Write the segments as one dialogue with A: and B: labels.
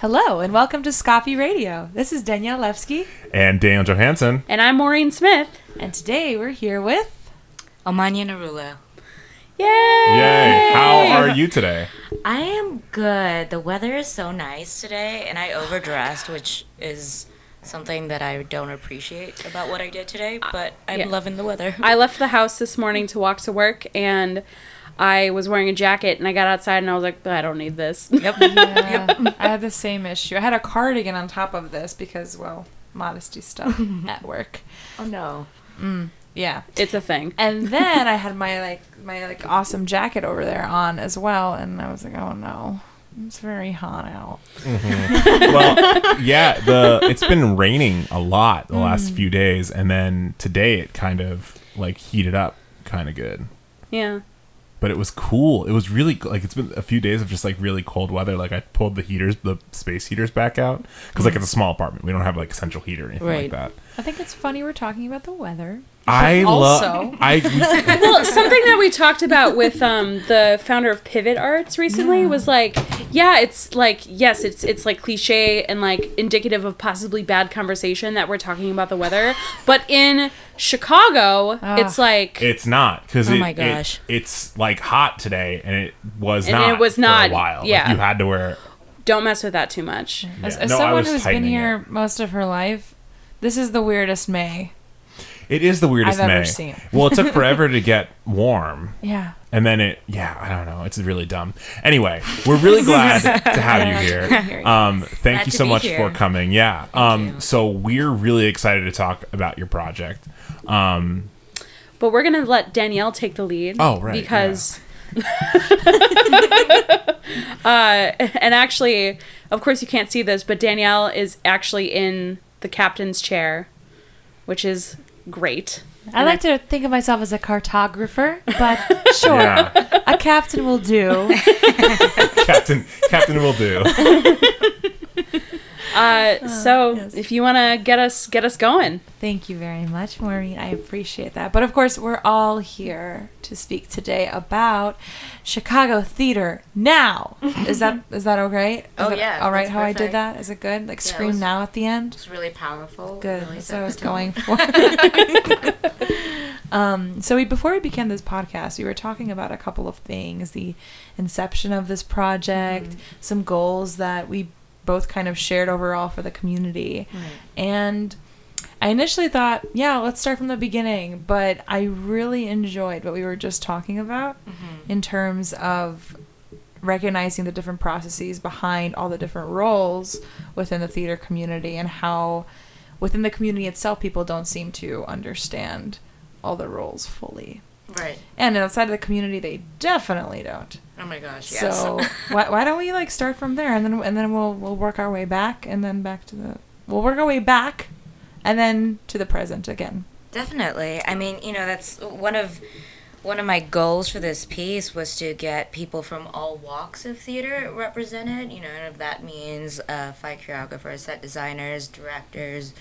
A: Hello and welcome to Scoffy Radio. This is Danielle Levsky,
B: and Daniel Johansson.
C: And I'm Maureen Smith.
A: and today we're here with.
D: Omanya Narula.
C: Yay!
B: Yay! How are you today?
D: I am good. The weather is so nice today, and I overdressed, which is something that I don't appreciate about what I did today, but I'm
C: yeah.
D: loving the weather.
C: I left the house this morning to walk to work and I was wearing a jacket and I got outside and I was like, I don't need this.
D: yep.
A: Yeah, I had the same issue. I had a cardigan on top of this because, well, modesty stuff at work.
D: Oh no.
A: Mm, yeah.
C: It's a thing.
A: And then I had my like my like awesome jacket over there on as well, and I was like, oh no, it's very hot out. Mm-hmm.
B: Well, yeah, the it's been raining a lot the last mm. few days, and then today it kind of like heated up, kind of good.
C: Yeah.
B: But it was cool. It was really like it's been a few days of just like really cold weather. Like I pulled the heaters, the space heaters back out because like it's a small apartment. We don't have like a central heat or anything like that.
A: I think it's funny we're talking about the weather.
B: I love.
A: Also-
B: I
C: Well, something that we talked about with um, the founder of Pivot Arts recently was like, yeah, it's like yes, it's it's like cliche and like indicative of possibly bad conversation that we're talking about the weather, but in Chicago, it's like
B: It's not because
D: Oh
B: it,
D: my
B: it-
D: gosh.
B: it's like hot today, and it was
C: And
B: not.
C: it was
B: for
C: not,
B: a while. Like,
C: yeah.
B: you had to wear.
C: don't mess with that too much.
A: As,
B: Yeah.
A: as
B: No,
A: someone who's been
B: tightening
A: here most of her life, this is the weirdest May.
B: It is the weirdest
A: I've ever
B: May.
A: seen.
B: Well, it took forever to get warm,
A: Yeah.
B: and then it. Yeah, I don't know. It's really dumb. Anyway, we're really glad to have you here. Um, thank
D: Glad
B: you so much
D: here.
B: for coming. Yeah. Um, so we're really excited to talk about your project. Um,
C: But we're gonna let Danielle take the lead.
B: Oh, right,
C: Because. uh, and actually, of course, you can't see this, but Danielle is actually in the captain's chair, which is great.
A: I like to think of myself as a cartographer, but sure,
B: yeah,
A: a captain will do.
B: Captain. Captain will do.
C: Uh, so
A: yes.
C: if you want to get us get us going,
A: Thank you very much, Maureen. I appreciate that. But of course, we're all here to speak today about Chicago theater now. Is that is that okay? Is
D: Oh,
A: that
D: yeah,
A: All right,
D: that's
A: how I did that? Is it good? Like
D: Yeah,
A: scream
D: was-
A: now at the end.
D: It's really powerful.
A: Good.
D: Really
A: That's what I was going
D: tone.
A: for. um, so we before we began this podcast, we were talking about a couple of things: the inception of this project,
D: Mm-hmm.
A: some goals that we both kind of shared overall for the community,
D: Right.
A: and. I initially thought, yeah, let's start from the beginning, but I really enjoyed what we were just talking about
D: Mm-hmm.
A: in terms of recognizing the different processes behind all the different roles within the theater community and how within the community itself people don't seem to understand all the roles fully.
D: Right.
A: And outside of the community they definitely don't.
D: Oh my gosh. Yes.
A: So why, why don't we like start from there and then and then we'll we'll work our way back and then back to the we'll work our way back and then to the present again.
D: Definitely. I mean, you know, that's one of one of my goals for this piece was to get people from all walks of theater represented. You know, and if that means uh, fight choreographers, set designers, directors,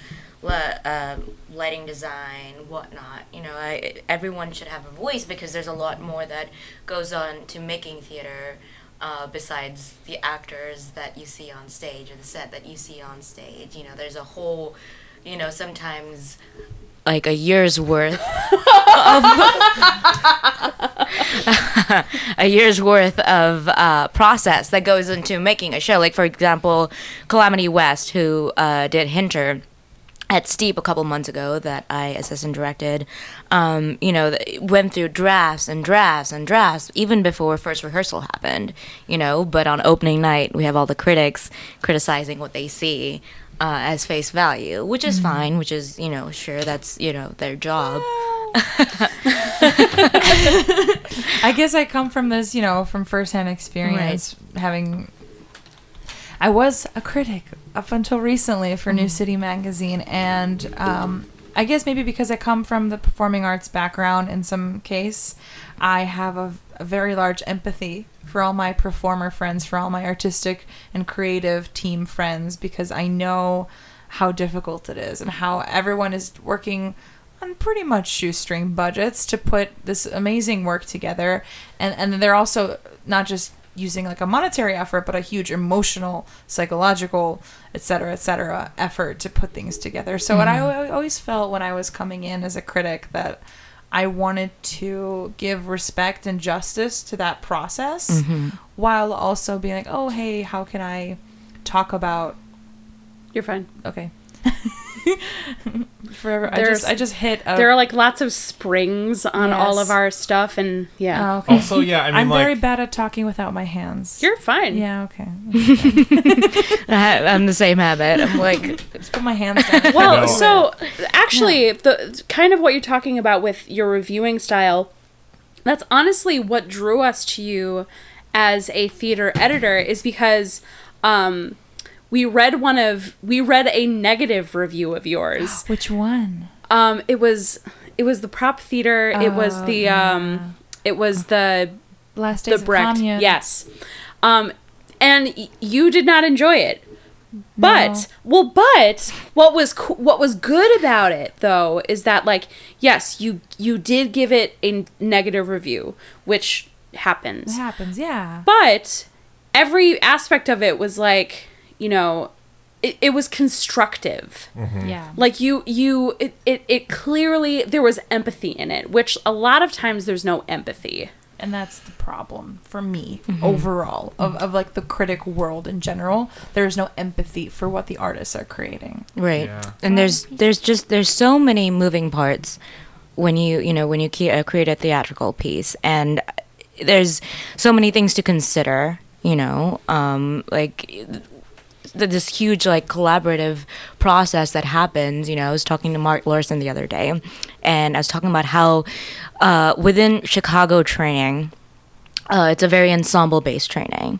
D: le- uh, lighting design, whatnot. You know, I, everyone should have a voice because there's a lot more that goes on to making theater. Uh, besides the actors that you see on stage or the set that you see on stage, you know, there's a whole, you know, sometimes like a year's worth of a year's worth of uh, process that goes into making a show. Like for example, Calamity West, who uh, did Hinter at Steep a couple months ago that I assistant directed, um, you know, went through drafts and drafts and drafts even before first rehearsal happened, you know. But on opening night, we have all the critics criticizing what they see uh, as face value, which is fine, which is, you know, sure, that's, you know, their job.
A: I guess I come from this, you know, from firsthand experience, having. I was a critic up until recently for Newcity magazine, and um, I guess maybe because I come from the performing arts background in some case, I have a, a very large empathy for all my performer friends, for all my artistic and creative team friends, because I know how difficult it is and how everyone is working on pretty much shoestring budgets to put this amazing work together. And and they're also not just using like a monetary effort, but a huge emotional, psychological, et cetera, et cetera, effort to put things together. So, what I mm-hmm. always felt when I was coming in as a critic that I wanted to give respect and justice to that process mm-hmm. while also being like, oh, hey, how can I talk about
C: You're fine.
A: okay. Forever. I just I just hit a
C: There are like lots of springs on all of our stuff, and yeah,
A: Oh, okay.
B: Also, yeah, I mean,
A: I'm
B: like,
A: very bad at talking without my hands.
C: you're fine.
A: yeah, okay.
D: I- I'm the same habit. I'm like,
A: Just put my hands down.
C: Well,
B: No.
C: so actually, the kind of what you're talking about with your reviewing style, that's honestly what drew us to you as a theater editor is because um, we read one of we read a negative review of yours.
A: Which one?
C: Um, it was it was the prop theater. it was
A: Oh,
C: the
A: yeah.
C: um, it was the
A: Last
C: the
A: days of
C: Brecht.
A: Commune.
C: Yes. Um, and y- you did not enjoy it. But
A: No.
C: well, but what was co- what was good about it though is that like yes, you you did give it a negative review, which
A: It
C: happens.
A: happens, yeah.
C: But every aspect of it was like you know, it, it was constructive
A: Yeah.
C: like you you it, it it clearly there was empathy in it which a lot of times there's no empathy
A: and that's the problem for me overall of, of like the critic world in general there's no empathy for what the artists are creating
D: right.
B: Yeah.
D: And there's there's just there's so many moving parts when you you know when you uh, create a theatrical piece, and there's so many things to consider. You know, um, like th- this huge like collaborative process that happens you know i was talking to mark larson the other day and i was talking about how uh, within chicago training uh, it's a very ensemble based training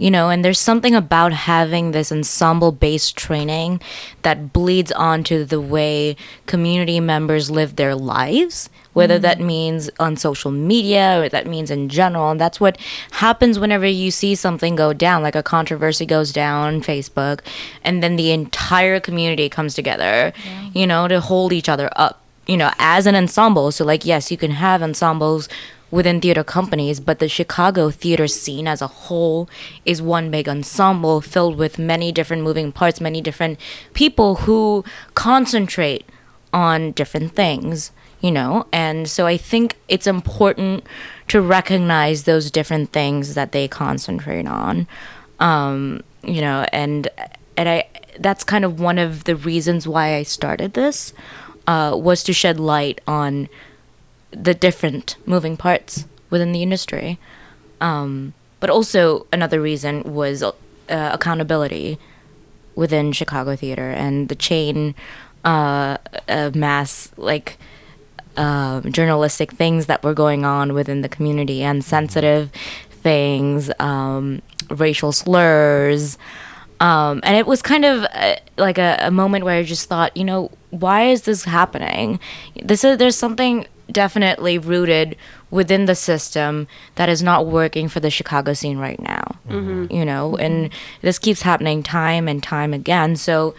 D: you know and there's something about having this ensemble based training that bleeds onto the way community members live their lives whether mm. that means on social media or that means in general. And that's what happens whenever you see something go down like a controversy goes down on facebook and then the entire community comes together you know to hold each other up you know as an ensemble. So like yes you can have ensembles within theater companies, but the Chicago theater scene as a whole is one big ensemble filled with many different moving parts, many different people who concentrate on different things, you know? And so I think it's important to recognize those different things that they concentrate on. Um, you know, and and I that's kind of one of the reasons why I started this uh, was to shed light on the different moving parts within the industry. Um, but also another reason was uh, accountability within Chicago theater and the chain uh, of mass like um, journalistic things that were going on within the community and sensitive things, um, racial slurs. Um, and it was kind of uh, like a, a moment where I just thought, you know, why is this happening? This is there's something definitely rooted within the system that is not working for the Chicago scene right now. You know, and this keeps happening time and time again. So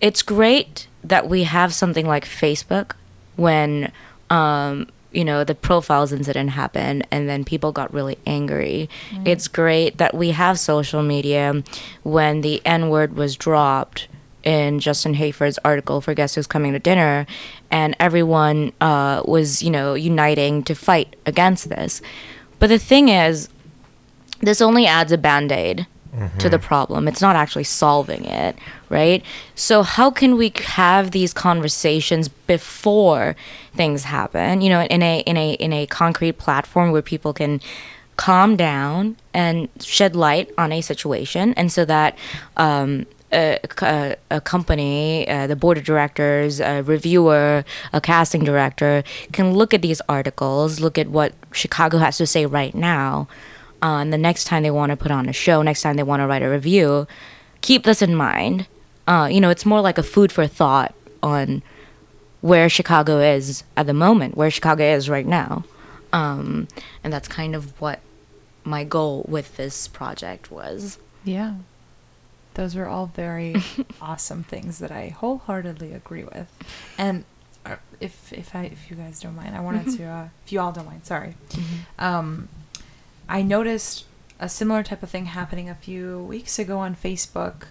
D: it's great that we have something like Facebook when um, you know the profiles incident happened and then people got really angry. It's great that we have social media when the N word was dropped in Justin Hayford's article for Guess Who's Coming to Dinner, and everyone uh, was you know uniting to fight against this. But the thing is, this only adds a band aid to the problem. It's not actually solving it, right? So how can we have these conversations before things happen? You know, in a in a in a concrete platform where people can calm down and shed light on a situation, and so that. Um, a, a, a company, uh, the board of directors, a reviewer, a casting director can look at these articles, look at what Chicago has to say right now, uh, and the next time they want to put on a show, next time they want to write a review, keep this in mind. Uh, you know, it's more like a food for thought on where Chicago is at the moment, where Chicago is right now. Um, and that's kind of what my goal with this project was.
A: Yeah. Those were all very awesome things that I wholeheartedly agree with. And uh, if if I if you guys don't mind, I wanted to uh, if you all don't mind, sorry. Um I noticed a similar type of thing happening a few weeks ago on Facebook.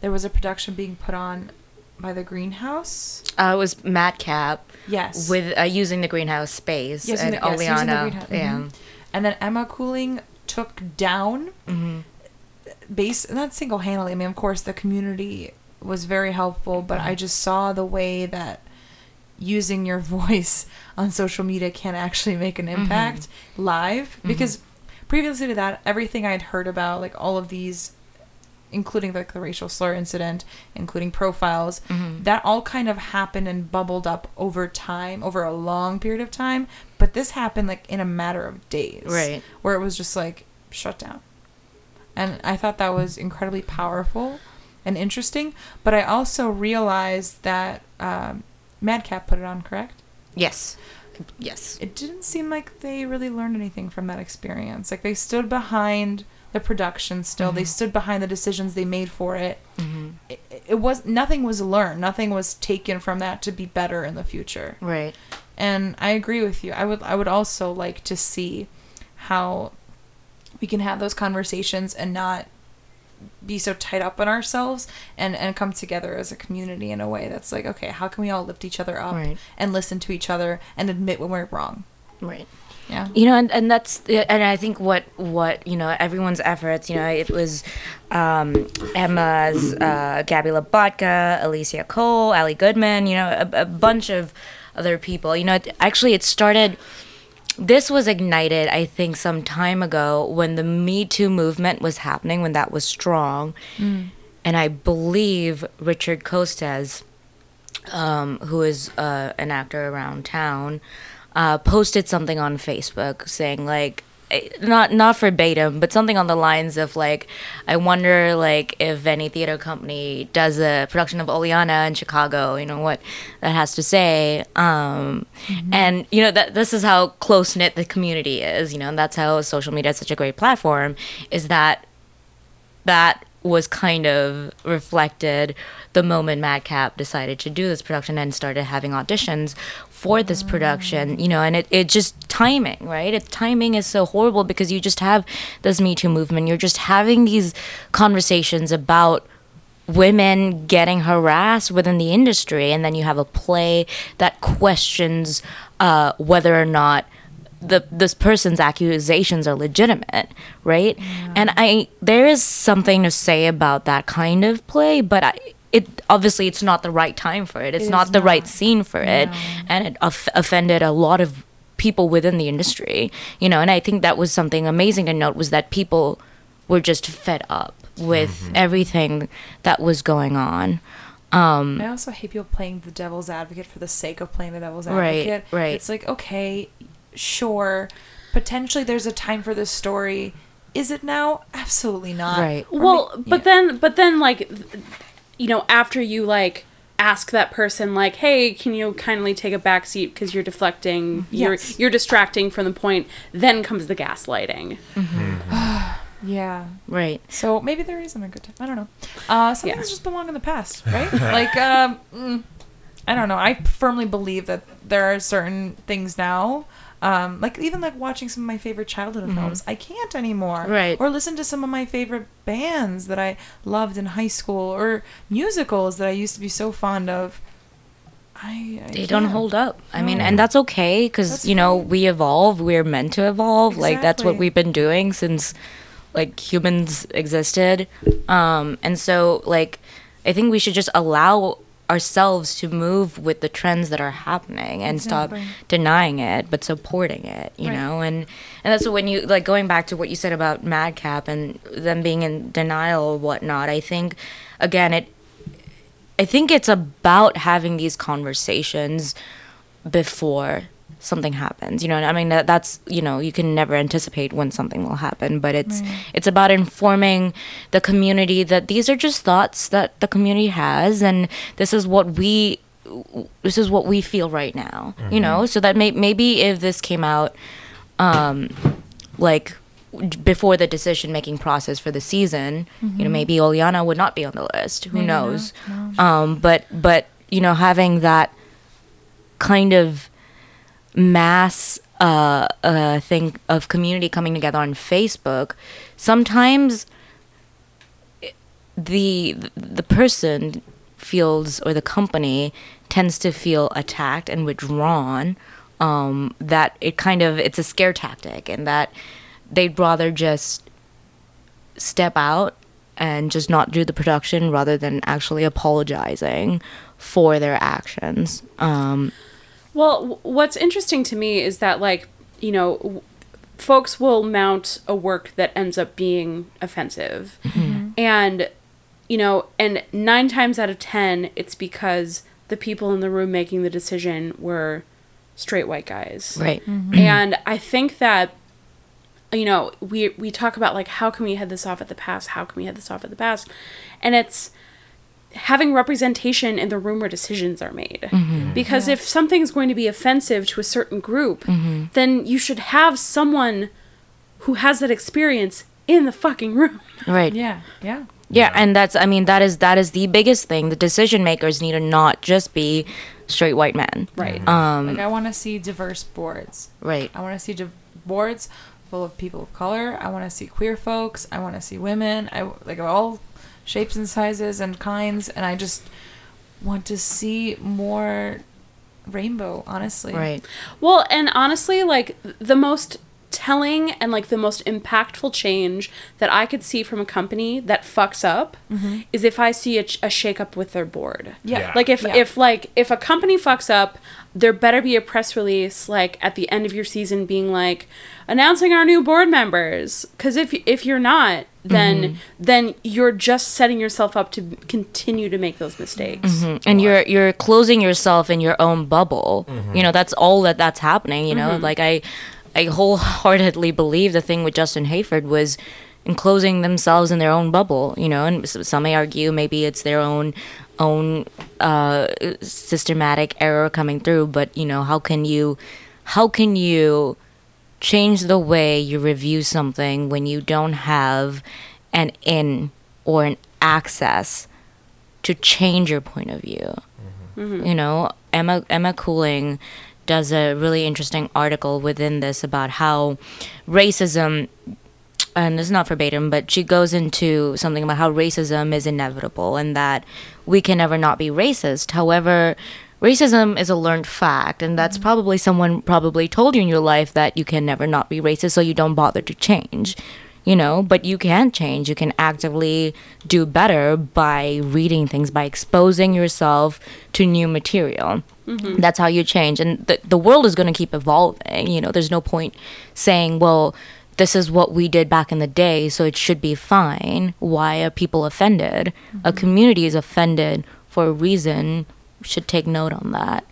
A: There was a production being put on by the Greenhouse.
D: Uh, it was Madcap
A: Yes.
D: with uh, using the greenhouse space
A: Yes,
D: and
A: the- yes, using the
D: Oleanna.
A: greenhouse,
D: Yeah.
A: mhm. And then Emma Cooling took down
D: hmm
A: base not single handedly. I mean, of course, the community was very helpful, but I just saw the way that using your voice on social media can actually make an impact live. Because previously to that, everything I'd heard about, like all of these, including like the racial slur incident, including profiles, that all kind of happened and bubbled up over time, over a long period of time. But this happened like in a matter of days,
D: Right.
A: Where it was just like shut down and I thought that was incredibly powerful and interesting. But I also realized that um, Madcap put it on, correct?
D: Yes. Yes.
A: It didn't seem like they really learned anything from that experience. Like they stood behind the production still. They mm-hmm. stood behind the decisions they made for it. Mm-hmm. it. It was nothing was learned. Nothing was taken from that to be better in the future.
D: Right.
A: And I agree with you. I would I would also like to see how we can have those conversations and not be so tied up in ourselves and and come together as a community in a way that's like okay how can we all lift each other up
D: Right.
A: and listen to each other and admit when we're wrong
D: Right.
A: yeah
D: you know and, and that's and i think what what you know everyone's efforts you know it was um emma's uh gabby labotka alicia cole ali goodman you know a, a bunch of other people you know it, actually it started this was ignited i think some time ago when the me too movement was happening when that was strong. And i believe richard costes um, who is uh, an actor around town, uh, posted something on Facebook saying like, not not verbatim, but something on the lines of like, I wonder like if any theater company does a production of Oleanna in Chicago, you know what that has to say, um, and you know that this is how close knit the community is, you know, and that's how social media is such a great platform, is that that was kind of reflected the moment Madcap decided to do this production and started having auditions for this production, you know, and it, it just timing, right? It timing is so horrible because you just have this Me Too movement. You're just having these conversations about women getting harassed within the industry, and then you have a play that questions uh, whether or not the this person's accusations are legitimate, right? And I there is something to say about that kind of play, but I obviously it's not the right time for it. It's
A: It
D: not
A: is
D: the right scene for it, and it off- offended a lot of people within the industry, you know. And I think that was something amazing to note was that people were just fed up with everything that was going on. Um,
A: I also hate people playing the devil's advocate for the sake of playing the devil's advocate.
D: right. right.
A: It's like, okay, sure, potentially there's a time for this story. Is it now? Absolutely not.
D: Right.
A: Or
C: well
A: may-
C: but
A: yeah.
C: then but then like th- you know after you like ask that person like hey can you kindly take a back seat because you're deflecting
A: Yes.
C: you're you're distracting from the point then comes the gaslighting
A: Yeah.
D: right.
A: So maybe there isn't a good time. I don't know. Uh, some
C: Yeah.
A: things just belong in the past, right? like, um, mm, I don't know. I firmly believe that there are certain things now. Um, like even like watching some of my favorite childhood films, I can't anymore.
D: Right.
A: Or listen to some of my favorite bands that I loved in high school, or musicals that I used to be so fond of. I, I
D: they don't
A: can't.
D: hold up. I mean, and that's okay because you know we evolve. We're meant to evolve. Like that's what we've been doing since like humans existed. Um, and so like I think we should just allow ourselves to move with the trends that are happening and
A: Exactly.
D: stop denying it but supporting it you
A: Right.
D: know and and that's when you like going back to what you said about madcap and them being in denial or whatnot i think again it I think it's about having these conversations before something happens. You know, I mean that that's you know you can never anticipate when something will happen, but it's it's about informing the community that these are just thoughts that the community has, and this is what we this is what we feel right now. You know, so that may, maybe if this came out, um, like before the decision making process for the season, you know, maybe Oleanna would not be on the list. Who
A: Maybe
D: knows? Um, but but you know, having that kind of mass uh, a thing of community coming together on Facebook, sometimes the the person feels or the company tends to feel attacked and withdrawn um, that it kind of it's a scare tactic and that they'd rather just step out and just not do the production rather than actually apologizing for their actions. Um,
C: Well, what's interesting to me is that, like, you know, w- folks will mount a work that ends up being offensive. Mm-hmm. And, you know, and nine times out of ten, it's because the people in the room making the decision were straight white guys.
D: right mm-hmm. Mm-hmm.
C: And I think that you know, we we talk about like how can we head this off at the pass? How can we head this off at the pass? And it's having representation in the room where decisions are made. Because if something's going to be offensive to a certain group, then you should have someone who has that experience in the fucking room.
D: right
A: Yeah, yeah.
D: Yeah, and that's I mean that is that is the biggest thing. The decision makers need to not just be straight white men.
C: Right.
D: Um
A: Like I want to see diverse boards.
D: right.
A: I want to see div- boards full of people of color. I want to see queer folks. I want to see women. I like all shapes and sizes and kinds, and I just want to see more rainbow. Honestly,
D: Right.
C: Well, and honestly, like the most telling and like the most impactful change that I could see from a company that fucks up mm-hmm. is if I see a, ch- a shake up with their board.
A: Yeah.
B: Yeah.
C: Like if
A: Yeah.
C: if like if a company fucks up, there better be a press release like at the end of your season being like announcing our new board members cuz if if you're not then then you're just setting yourself up to continue to make those mistakes.
D: Mm, and you're you're closing yourself in your own bubble. You know, that's all that that's happening, you know? Like I I wholeheartedly believe the thing with Justin Hayford was enclosing themselves in their own bubble, you know, and some may argue maybe it's their own own uh systematic error coming through, but you know, how can you how can you change the way you review something when you don't have an in or an access to change your point of view. Mm-hmm. You know, Emma Emma Cooling does a really interesting article within this about how racism and this is not verbatim, but she goes into something about how racism is inevitable and that we can never not be racist. However, racism is a learned fact, and that's mm-hmm. probably someone probably told you in your life that you can never not be racist, so you don't bother to change. You know, but you can change. You can actively do better by reading things, by exposing yourself to new material. Mm-hmm. That's how you change. And the, the world is going to keep evolving. You know, there's no point saying, well, this is what we did back in the day, so it should be fine. Why are people offended? A mm-hmm. community is offended for a reason. Should take note on that.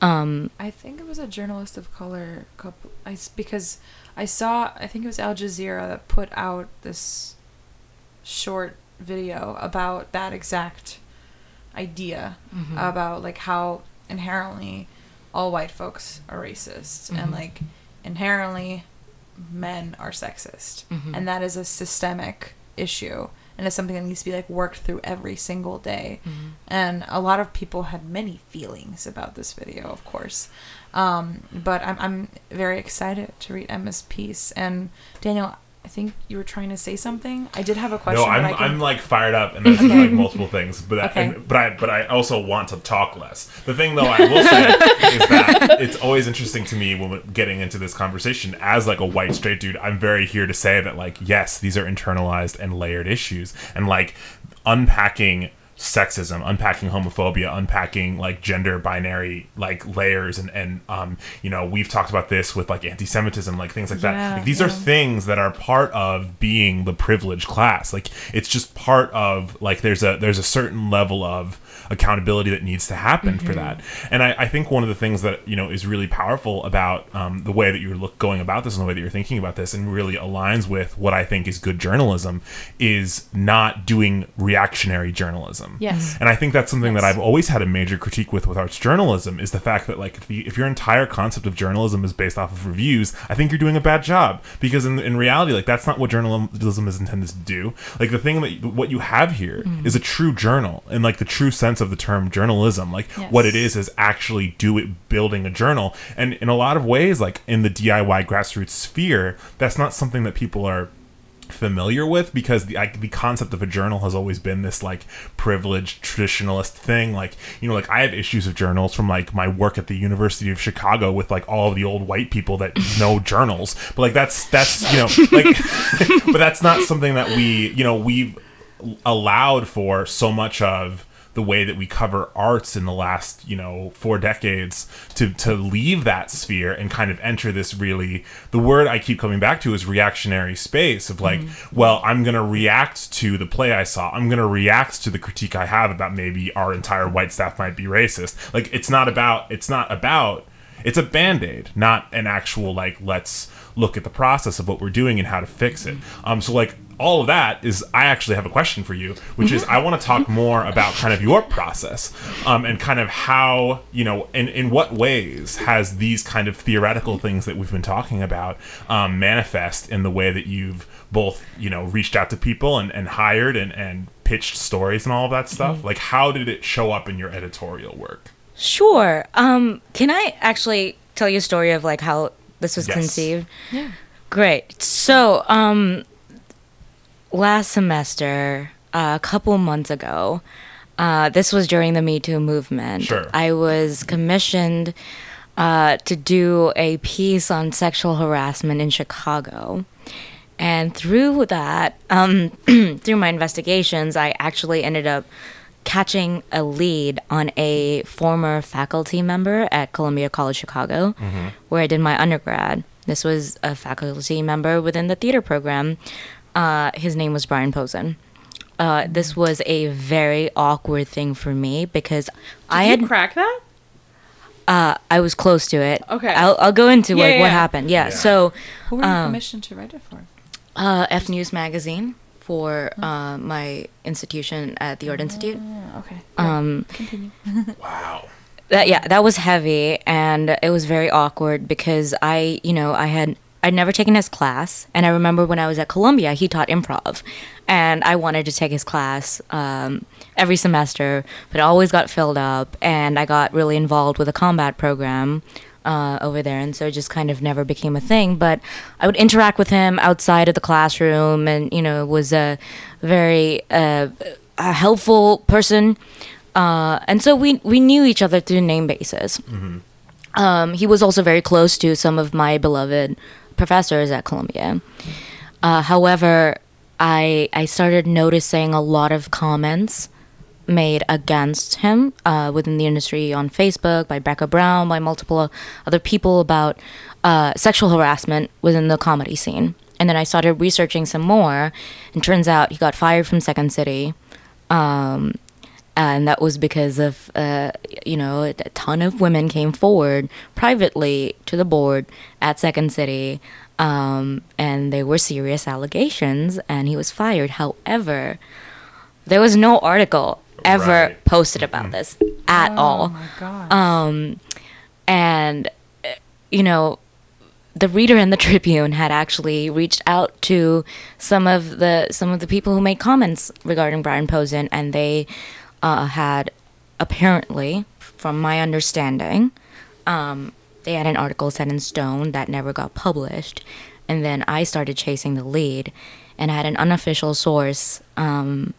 D: Um,
A: I think it was a journalist of color couple I because I saw I think it was Al Jazeera that put out this short video about that exact idea mm-hmm. about like how inherently all white folks are racist and mm-hmm. like inherently men are sexist. Mm-hmm. And that is a systemic issue and it's something that needs to be like worked through every single day. And a lot of people had many feelings about this video of course. Um, but I'm, I'm very excited to read emma's piece and daniel i think you were trying to say something i did have a question
B: No, I'm,
A: can-
B: I'm like fired up, and there's
A: Okay.
B: like multiple things, but
A: Okay.
B: and- but I but I also want to talk less. The thing though, I will say is that it's always interesting to me when we're getting into this conversation as like a white straight dude. I'm very here to say that like yes, these are internalized and layered issues, and like unpacking sexism unpacking homophobia unpacking like gender binary like layers and and um you know we've talked about this with like anti-semitism like things like that. Like, these are things that are part of being the privileged class. Like it's just part of like there's a there's a certain level of accountability that needs to happen for that and I, I think one of the things that you know is really powerful about um, the way that you're look, going about this and the way that you're thinking about this and really aligns with what i think is good journalism is not doing reactionary journalism.
A: Yes.
B: And I think that's something that I've always had a major critique with with arts journalism is the fact that like if, the, if your entire concept of journalism is based off of reviews, I think you're doing a bad job because in, in reality, like that's not what journalism is intended to do. Like the thing that what you have here is a true journal in like the true sense of the term journalism. Like
A: Yes.
B: what it is is actually do it building a journal. And in a lot of ways, like in the DIY grassroots sphere, that's not something that people are familiar with because the I, the concept of a journal has always been this like privileged traditionalist thing like you know like I have issues of journals from like my work at the University of Chicago with like all of the old white people that know journals but like that's that's you know like but that's not something that we you know we've allowed for so much of the way that we cover arts in the last you know four decades to to leave that sphere and kind of enter this really the word I keep coming back to is reactionary space of like well I'm gonna react to the play I saw. I'm gonna react to the critique I have about maybe our entire white staff might be racist. Like it's not about it's not about it's a band-aid not an actual like let's look at the process of what we're doing and how to fix it. Um so like all of that is i actually have a question for you which is i want to talk more about kind of your process um, and kind of how you know in, in what ways has these kind of theoretical things that we've been talking about um, manifest in the way that you've both you know reached out to people and, and hired and, and pitched stories and all of that stuff like how did it show up in your editorial work
D: Sure. Um, can I actually tell you a story of like how this was
B: Yes.
D: conceived?
A: Yeah.
D: Great. So, um, last semester, uh, a couple months ago, uh, this was during the Me Too movement.
B: Sure.
D: I was commissioned uh, to do a piece on sexual harassment in Chicago. And through that, um, through my investigations, I actually ended up catching a lead on a former faculty member at Columbia College Chicago, where I did my undergrad. This was a faculty member within the theater program. Uh, his name was Brian Posen. Uh, this was a very awkward thing for me because I had
C: you crack that?
D: uh, I was close to it.
C: Okay.
D: I'll, I'll go into
C: Yeah,
D: like
C: yeah,
D: what happened. Yeah.
B: Yeah.
D: So
A: Who were you
D: Um,
A: commissioned to write it for?
D: uh, F News magazine for uh, my institution at the Art Institute.
A: Yeah, okay.
D: Um,
A: Continue.
B: wow
D: that yeah, that was heavy and it was very awkward because I, you know, I had I'd never taken his class, and I remember when I was at Columbia, he taught improv, and I wanted to take his class um, every semester, but it always got filled up, and I got really involved with a combat program uh, over there, and so it just kind of never became a thing. But I would interact with him outside of the classroom, and you know, was a very uh, a helpful person. Uh, and so we we knew each other through name basis. Um, he was also very close to some of my beloved professors at Columbia. Uh, however, I I started noticing a lot of comments made against him uh, within the industry on Facebook by Becca Brown, by multiple other people about uh, sexual harassment within the comedy scene. And then I started researching some more, and turns out he got fired from Second City. Um, and that was because of uh, you know a ton of women came forward privately to the board at Second City, um, and they were serious allegations, and he was fired. However, there was no article ever
B: Right.
D: posted about this at
A: oh
D: all
A: my gosh.
D: um, and uh, you know the reader and the tribune had actually reached out to some of the some of the people who made comments regarding brian posen and they uh, had apparently from my understanding um, they had an article set in stone that never got published. And then i started chasing the lead and I had an unofficial source um,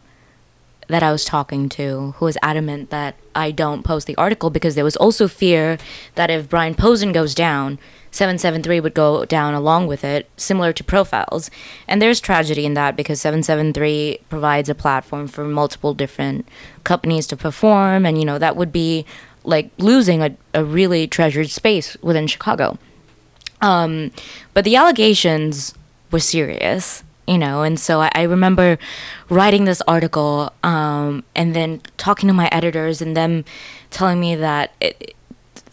D: that I was talking to who was adamant that I don't post the article because there was also fear that if Brian Posen goes down, 773 would go down along with it, similar to profiles. And there's tragedy in that because 773 provides a platform for multiple different companies to perform, and you know, that would be like losing a, a really treasured space within Chicago. Um, but the allegations were serious, you know, and so I, I remember writing this article um, and then talking to my editors and them telling me that it,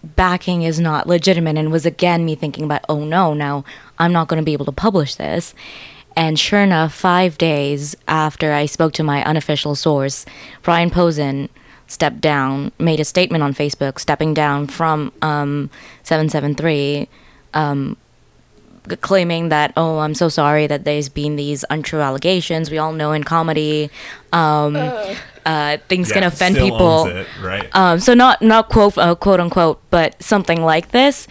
D: backing is not legitimate and was again me thinking about, oh no, now I'm not going to be able to publish this. And sure enough, five days after I spoke to my unofficial source, Brian Posen stepped down, made a statement on Facebook, stepping down from um, 773, um, claiming that, oh, I'm so sorry that there's been these untrue allegations. We all know in comedy, um, uh, things can offend
B: still
D: people.
B: owns it, right?
D: Um, so not not quote uh, quote unquote, but something like this.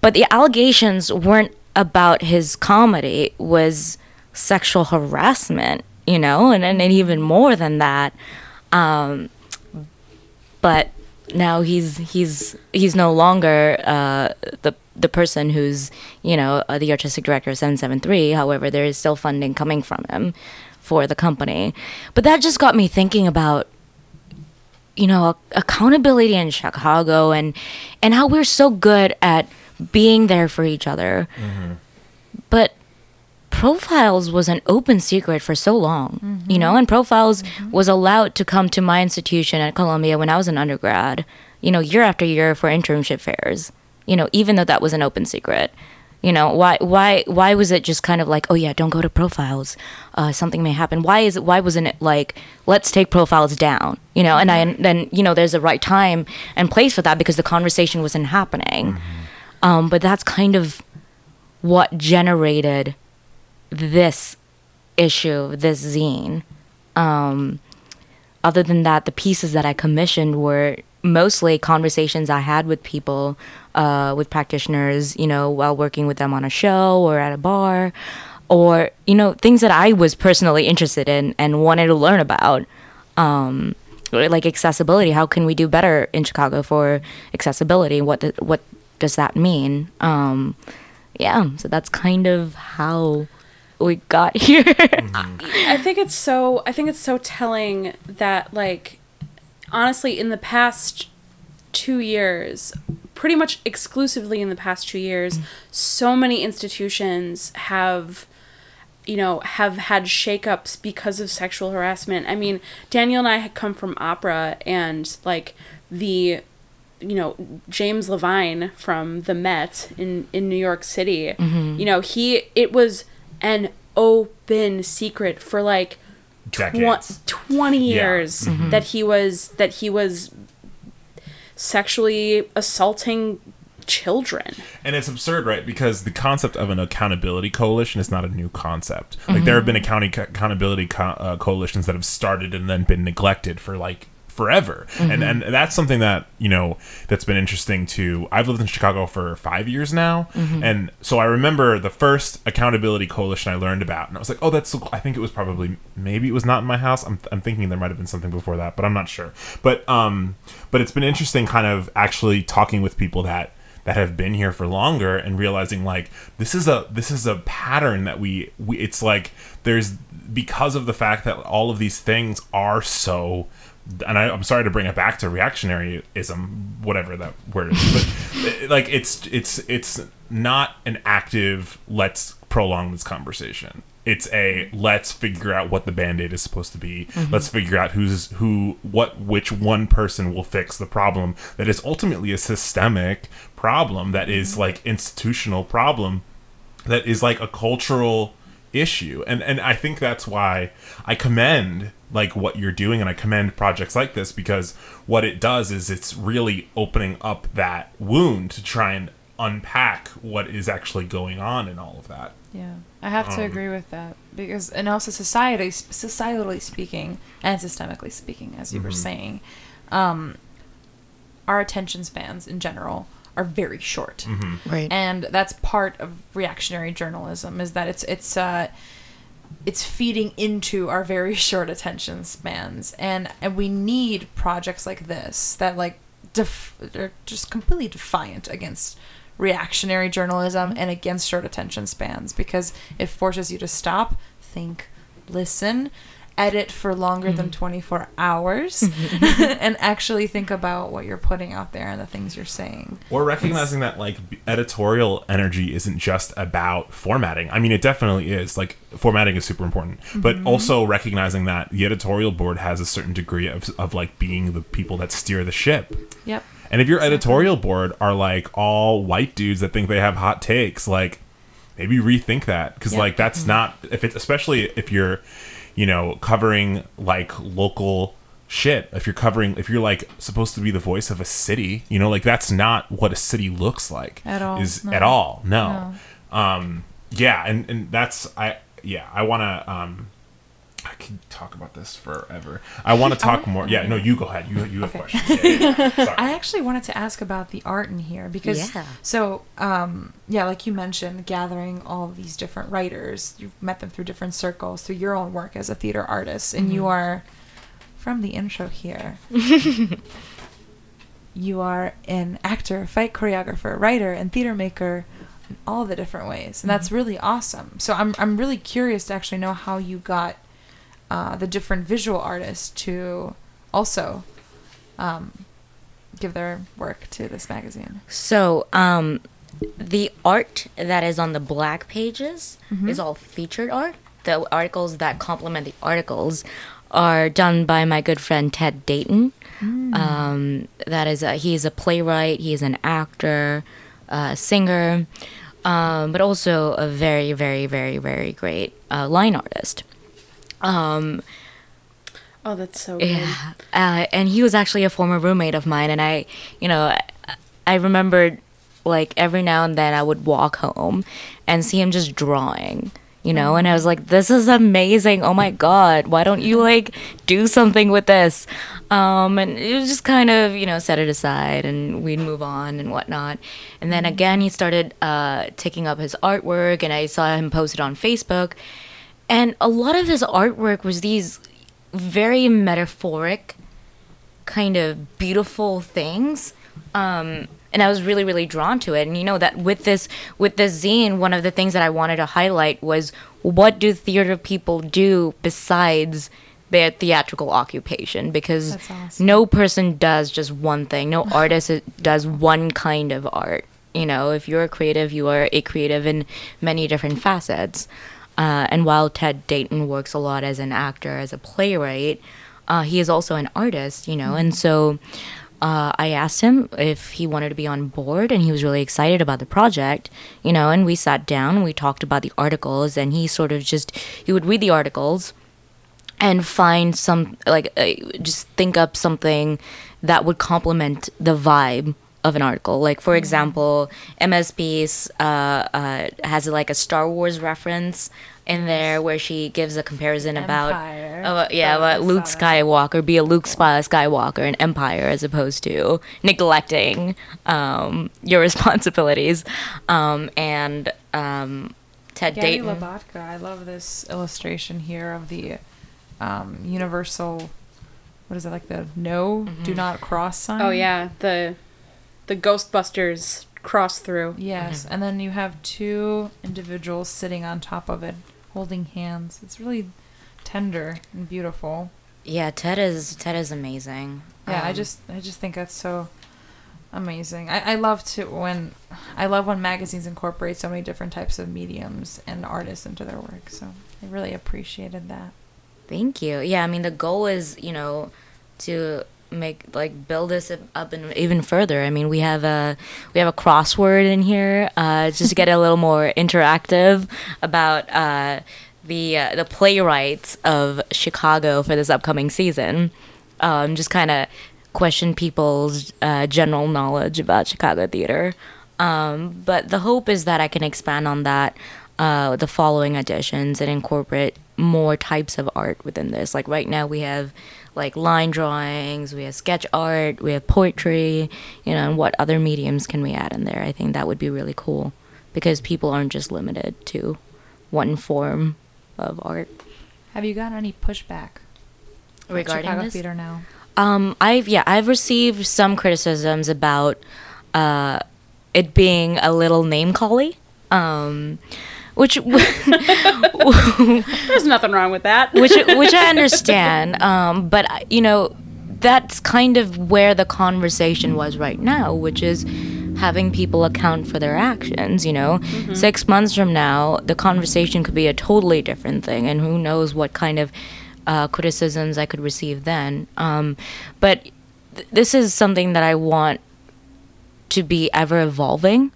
D: But the allegations weren't about his comedy; it was sexual harassment, you know, and and, and even more than that. Um, but now he's he's he's no longer uh, the the person who's you know uh, the artistic director of 773 however there is still funding coming from him for the company. But that just got me thinking about you know accountability in chicago and and how we're so good at being there for each other. But profiles was an open secret for so long you know and profiles was allowed to come to my institution at columbia when i was an undergrad you know year after year for internship fairs you know even though that was an open secret. You know why why why was it just kind of like oh yeah don't go to profiles uh, something may happen? Why is it why wasn't it like let's take profiles down you know? And i and then you know there's a right time and place for that because the conversation wasn't happening. Um, but that's kind of what generated this issue, this zine. Um, other than that, the pieces that I commissioned were mostly conversations I had with people, uh, with practitioners, you know, while working with them on a show or at a bar, or, you know, things that I was personally interested in and wanted to learn about. Um, like accessibility. How can we do better in Chicago for accessibility? What the, what does that mean? Um, yeah, so that's kind of how we got here.
C: I think it's so I think it's so telling that like honestly in the past 2 years pretty much exclusively in the past 2 years so many institutions have you know have had shakeups because of sexual harassment. I mean, Daniel and I had come from opera and like the you know James Levine from the Met in in New York City. Mm-hmm. You know, he it was an open secret for like tw-
B: Decades.
C: 20
B: Yeah.
C: years mm-hmm. Mm-hmm. that he was that he was sexually assaulting children.
B: And it's absurd, right? Because the concept of an accountability coalition is not a new concept. Like there mm-hmm. have been accounting accountability co- uh, coalitions that have started and then been neglected for like forever. And and that's something that, you know, that's been interesting to I've lived in Chicago for 5 years now, and so I remember the first accountability coalition I learned about and I was like, "Oh, that's so cool." I think it was probably maybe it was not in my house. I'm I'm thinking there might have been something before that, but I'm not sure. But um but it's been interesting kind of actually talking with people that that have been here for longer and realizing like this is a this is a pattern that we, we it's like there's because of the fact that all of these things are so and I, I'm sorry to bring it back to reactionaryism, whatever that word is, but like it's it's it's not an active let's prolong this conversation. It's a let's figure out what the band-aid is supposed to be. Mm-hmm. Let's figure out who's who what which one person will fix the problem that is ultimately a systemic problem that is mm-hmm. like institutional problem that is like a cultural issue and and I think that's why I commend like what you're doing and I commend projects like this because what it does is it's really opening up that wound to try and unpack what is actually going on in all of that.
A: Yeah, I have to
B: Um,
A: agree with that because, and also society, societally speaking, and systemically speaking, as you were saying, um, our attention spans in general are very short,
D: right.
A: and that's part of reactionary journalism. Is that it's it's uh, it's feeding into our very short attention spans, and and we need projects like this that like def- are just completely defiant against reactionary journalism and against short attention spans because it forces you to stop, think, listen, edit for longer than mm. 24 hours, mm-hmm. Mm-hmm. and actually think about what you're putting out there and the things you're saying.
B: Or recognizing that like editorial energy isn't just about formatting. I mean, it definitely is. Like formatting is super important, but mm-hmm. also recognizing that the editorial board has a certain degree of of like being the people that steer the ship.
A: Yep.
B: And if your editorial board are like all white dudes that think they have hot takes, like maybe rethink that because
A: Yeah.
B: like that's not if it's especially if you're you know covering like local shit. If you're covering if you're like supposed to be the voice of a city you know like that's not what a city looks like
A: At all,
B: is
A: no.
B: at all. No, um yeah and and that's i yeah i want to um I can talk about this forever. I want to talk more. Yeah, no, you go ahead. You you have
A: Okay.
B: questions. Yeah, yeah, yeah.
A: I actually wanted to ask about the art in here because
D: Yeah.
A: so um yeah, like you mentioned, gathering all these different writers, you've met them through different circles, through your own work as a theater artist, and you are from the intro here. you are an actor, fight choreographer, writer, and theater maker in all the different ways, and that's really awesome. So I'm I'm really curious to actually know how you got uh, the different visual artists to also um, give their work to this magazine.
D: So, um, the art that is on the black pages is all featured art. The articles that complement the articles are done by my good friend Ted Dayton. Um, that is, a, he's a playwright, he's an actor, a singer, um, but also a very, very, very, very great uh, line artist. Um,
C: Oh, that's so good.
D: yeah, uh, and he was actually a former roommate of mine, and I, you know, I, I remembered like every now and then I would walk home and see him just drawing, you know, and I was like, this is amazing. Oh my god, why don't you like do something with this? Um, and it was just kind of, you know, set it aside, and we'd move on and whatnot. And then again, he started uh, taking up his artwork, and I saw him post it on Facebook. And a lot of his artwork was these very metaphoric, kind of beautiful things. Um, and I was really, really drawn to it. And you know that with this with this zine, one of the things that I wanted to highlight was what do theater people do besides their theatrical occupation? Because
A: awesome.
D: no person does just one thing. No artist does one kind of art. You know, if you're a creative, you are a creative in many different facets. Uh, and while Ted Dayton works a lot as an actor, as a playwright, uh, he is also an artist, you know. And so uh, I asked him if he wanted to be on board, and he was really excited about the project, you know. And we sat down and we talked about the articles, and he sort of just he would read the articles and find some like uh, just think up something that would complement the vibe of an article like for example msp uh, uh, has like a star wars reference in there where she gives a comparison
A: Empire.
D: about oh, yeah about luke skywalker be a luke skywalker in empire as opposed to neglecting um, your responsibilities um, and um, ted
A: Gabby
D: dayton
A: Labotka, I love this illustration here of the um, universal. What is it like the no do not cross sign?
C: Oh yeah, the the Ghostbusters cross through.
A: Yes, and then you have two individuals sitting on top of it, holding hands. It's really tender and beautiful.
D: yeah ted is ted is amazing
A: Yeah, I
D: Um,
A: just I just think that's so amazing. I, I love to when I love when magazines incorporate so many different types of mediums and artists into their work. So I really appreciated that.
D: Thank you. Yeah, I mean the goal is, you know, to make like build this up and even further. I mean, we have a we have a crossword in here uh, just to get a little more interactive about uh, the uh, the playwrights of Chicago for this upcoming season. Um, just kind of question people's uh, general knowledge about Chicago theater. Um, but the hope is that I can expand on that uh, the following editions and incorporate more types of art within this. Like right now, we have like line drawings, we have sketch art, we have poetry, you know, and what other mediums can we add in there? I think that would be really cool because people aren't just limited to one form of art.
A: Have you gotten any pushback
D: Regarding
A: Chicago
D: this?
A: theater now?
D: Um, I've yeah, I've received some criticisms about uh, it being a little name colly, um, which
C: There's nothing wrong with that.
D: which which I understand. Um, but you know, that's kind of where the conversation was right now, which is having people account for their actions. You know, six months from now, the conversation could be a totally different thing, and who knows what kind of uh, criticisms I could receive then. Um, but th- this is something that I want to be ever evolving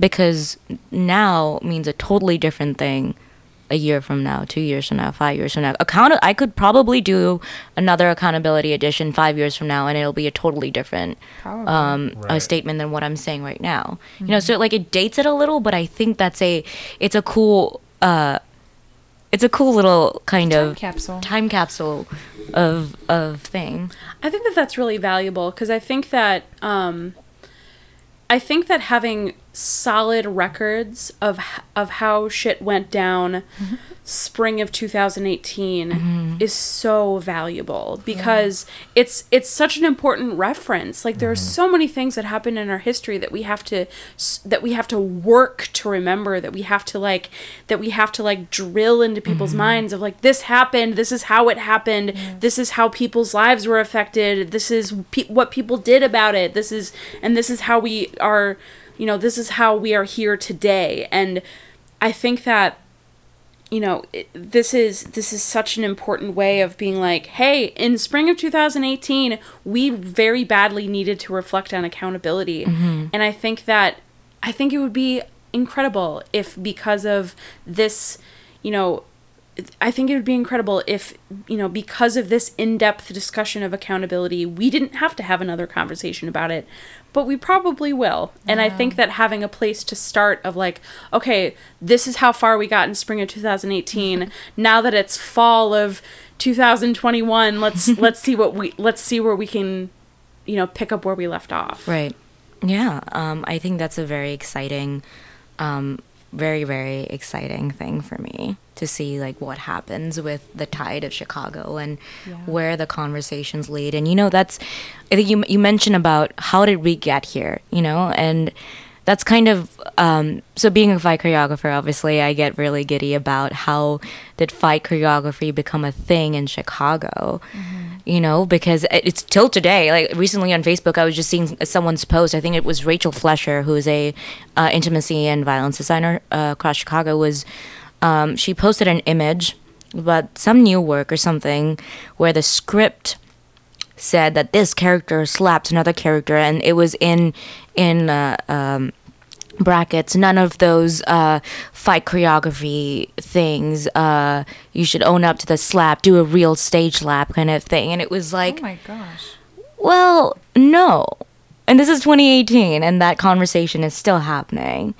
D: because now means a totally different thing a year from now, two years from now, five years from now. Account I could probably do another accountability edition five years from now and it'll be a totally different
A: Probably.
D: um a statement than what I'm saying right now. You know, so like it dates it a little, but I think that's a it's a cool uh it's a cool little kind
A: Time
D: of
A: capsule.
D: time capsule of of thing.
C: I think that that's really valuable because I think that um, I think that having solid records of of how shit went down mm-hmm. Spring of 2018 mm-hmm. is so valuable because it's it's such an important reference. Like there are mm-hmm. so many things that happen in our history that we have to that we have to work to remember that we have to like that we have to like drill into people's mm-hmm. minds of like this happened this is how it happened this is how people's lives were affected this is pe- what people did about it this is and this is how we are you know this is how we are here today. And i think that you know it, this is this is such an important way of being like hey in spring of 2018 we very badly needed to reflect on accountability. Mm-hmm. And i think that i think it would be incredible if because of this you know I think it would be incredible if, you know, because of this in depth discussion of accountability, we didn't have to have another conversation about it, but we probably will. And I think that having a place to start of like, okay, this is how far we got in spring of 2018. now that it's fall of 2021, let's let's see what we let's see where we can, you know, pick up where we left off.
D: Right. Yeah. Um, I think that's a very exciting, um, very very exciting thing for me to see like what happens with the tide of Chicago and where the conversations lead. And you know, that's I think you you mentioned about how did we get here, you know, and that's kind of um, so being a fight choreographer obviously i get really giddy about how did fight choreography become a thing in chicago you know because it's till today like recently on facebook i was just seeing someone's post. I think it was rachel flesher who is a uh, intimacy and violence designer uh, across chicago was um, she posted an image about some new work or something where the script said that this character slapped another character and it was in in uh, um, brackets none of those uh, fight choreography things uh, you should own up to the slap do a real stage lap kind of thing. And it was like
A: oh my gosh.
D: well no. And this is 2018 and that conversation is still happening.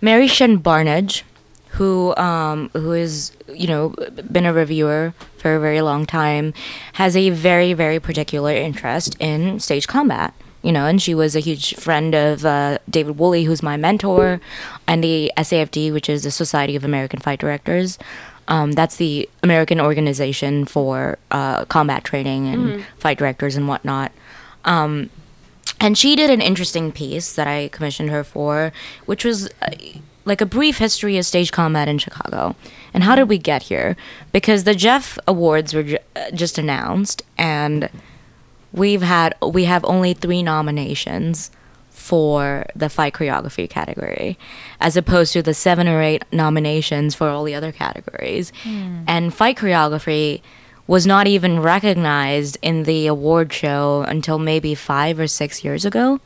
D: Mary shen Barnidge who um who is you know been a reviewer for a very long time has a very very particular interest in stage combat you know and she was a huge friend of uh, david woolley who's my mentor and the safd which is the society of american fight directors um, that's the american organization for uh, combat training and fight directors and whatnot um, and she did an interesting piece that I commissioned her for, which was uh, like a brief history of stage combat in Chicago. And how did we get here? Because the Jeff Awards were uh, just announced, and we've had we have only three nominations for the fight choreography category, as opposed to the seven or eight nominations for all the other categories. And fight choreography was not even recognized in the award show until maybe five or six years ago.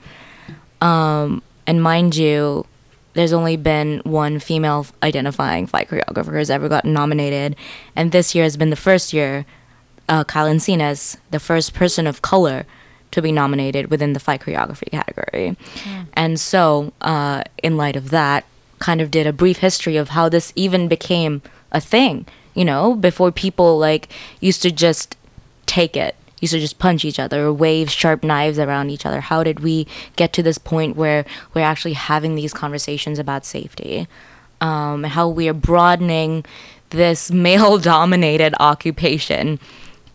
D: Um, and mind you, there's only been one female identifying fight choreographer who's ever gotten nominated, and this year has been the first year uh, Kyle Encinas, the first person of color to be nominated within the fight choreography category. And so, uh, in light of that, kind of did a brief history of how this even became a thing. You know, before people like used to just take it, used to just punch each other or wave sharp knives around each other. How did we get to this point where we're actually having these conversations about safety? Um, and how we are broadening this male-dominated occupation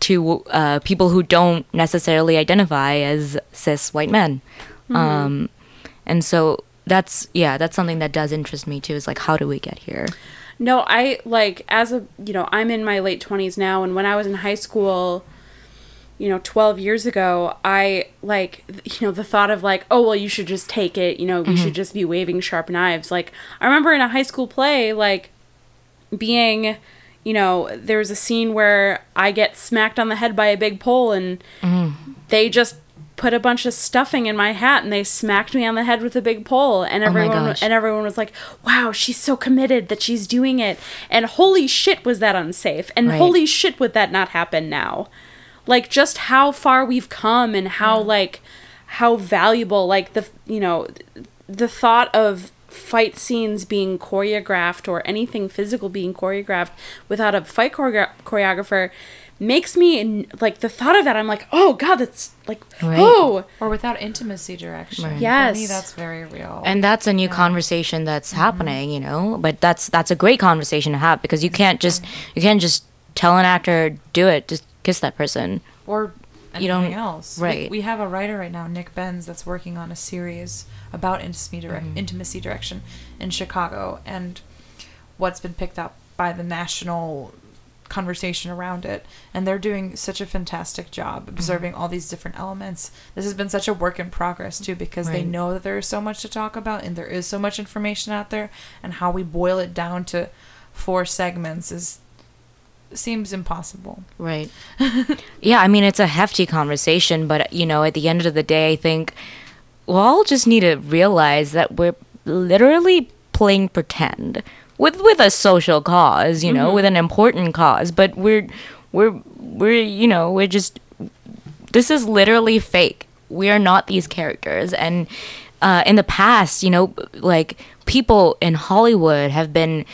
D: to uh, people who don't necessarily identify as cis white men. Um, and so that's yeah, that's something that does interest me too. Is like, how do we get here?
C: No, I like as a you know I'm in my late twenties now, and when I was in high school, you know, twelve years ago, I like you know the thought of like oh well you should just take it, you know, we should just be waving sharp knives. Like I remember in a high school play, like being you know there was a scene where I get smacked on the head by a big pole and they just put a bunch of stuffing in my hat and they smacked me on the head with a big pole. And
D: Oh
C: everyone
D: gosh.
C: and everyone was like wow she's so committed that she's doing it. And holy shit was that unsafe. And
D: Right.
C: holy shit would that not happen now? Like just how far we've come and how like how valuable like the you know the thought of fight scenes being choreographed or anything physical being choreographed without a fight choreo- choreographer makes me like the thought of that i'm like oh god that's like
D: Right.
C: oh
A: Or without intimacy direction.
D: Right.
A: For me,
C: Yes.
A: that's very real.
D: and that's a new conversation that's mm-hmm. happening you know but that's that's a great conversation to have because you can't just you can't just tell an actor do it just kiss that person
A: or
D: You
A: anything
D: don't-
A: else.
D: Right.
A: We, have a writer right now, Nick Benz, that's working on a series about intimacy, direct,
D: Mm-hmm.
A: intimacy direction in Chicago and what's been picked up by the national conversation around it. And they're doing such a fantastic job
D: Mm-hmm.
A: observing all these different elements. This has been such a work in progress too because they know that there is so much to talk about and there is so much information out there and how we boil it down to four segments is seems impossible.
D: Right. yeah, I mean, it's a hefty conversation, but, you know, at the end of the day, I think we all just need to realize that we're literally playing pretend with with a social cause, you know, with an important cause, but we're we're we're you know, we're just this is literally fake. We are not these characters. And uh, in the past, you know, like people in Hollywood have been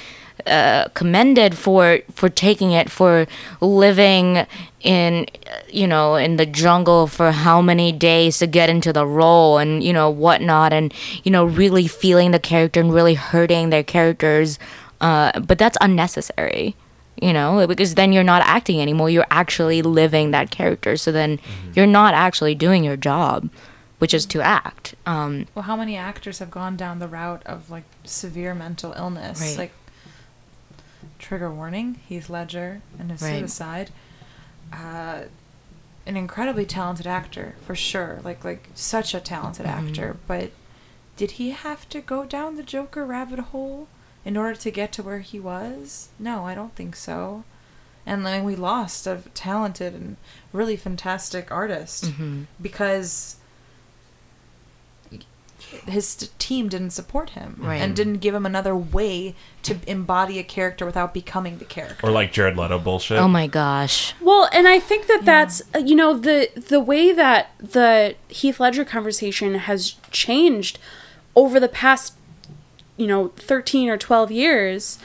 D: uh, commended for for taking it for living in you know in the jungle for how many days to get into the role and you know whatnot and you know really feeling the character and really hurting their characters. Uh, but that's unnecessary you know because then you're not acting anymore. You're actually living that character. So then you're not actually doing your job which is to act. Um,
A: Well, how many actors have gone down the route of like severe mental illness?
D: Right.
A: Like trigger warning, Heath Ledger and his
D: Right.
A: suicide. Uh, an incredibly talented actor for sure. Like like such a talented
D: Mm-hmm.
A: actor, but did he have to go down the Joker rabbit hole in order to get to where he was? No, I don't think so. And then we lost a talented and really fantastic artist
D: Mm-hmm.
A: because his team didn't support him
D: Right.
A: and didn't give him another way to embody a character without becoming the character.
B: Or like Jared Leto bullshit.
D: oh my gosh
C: Well, and I think that that's uh, you know the the way that the Heath Ledger conversation has changed over the past you know 13 or 12 years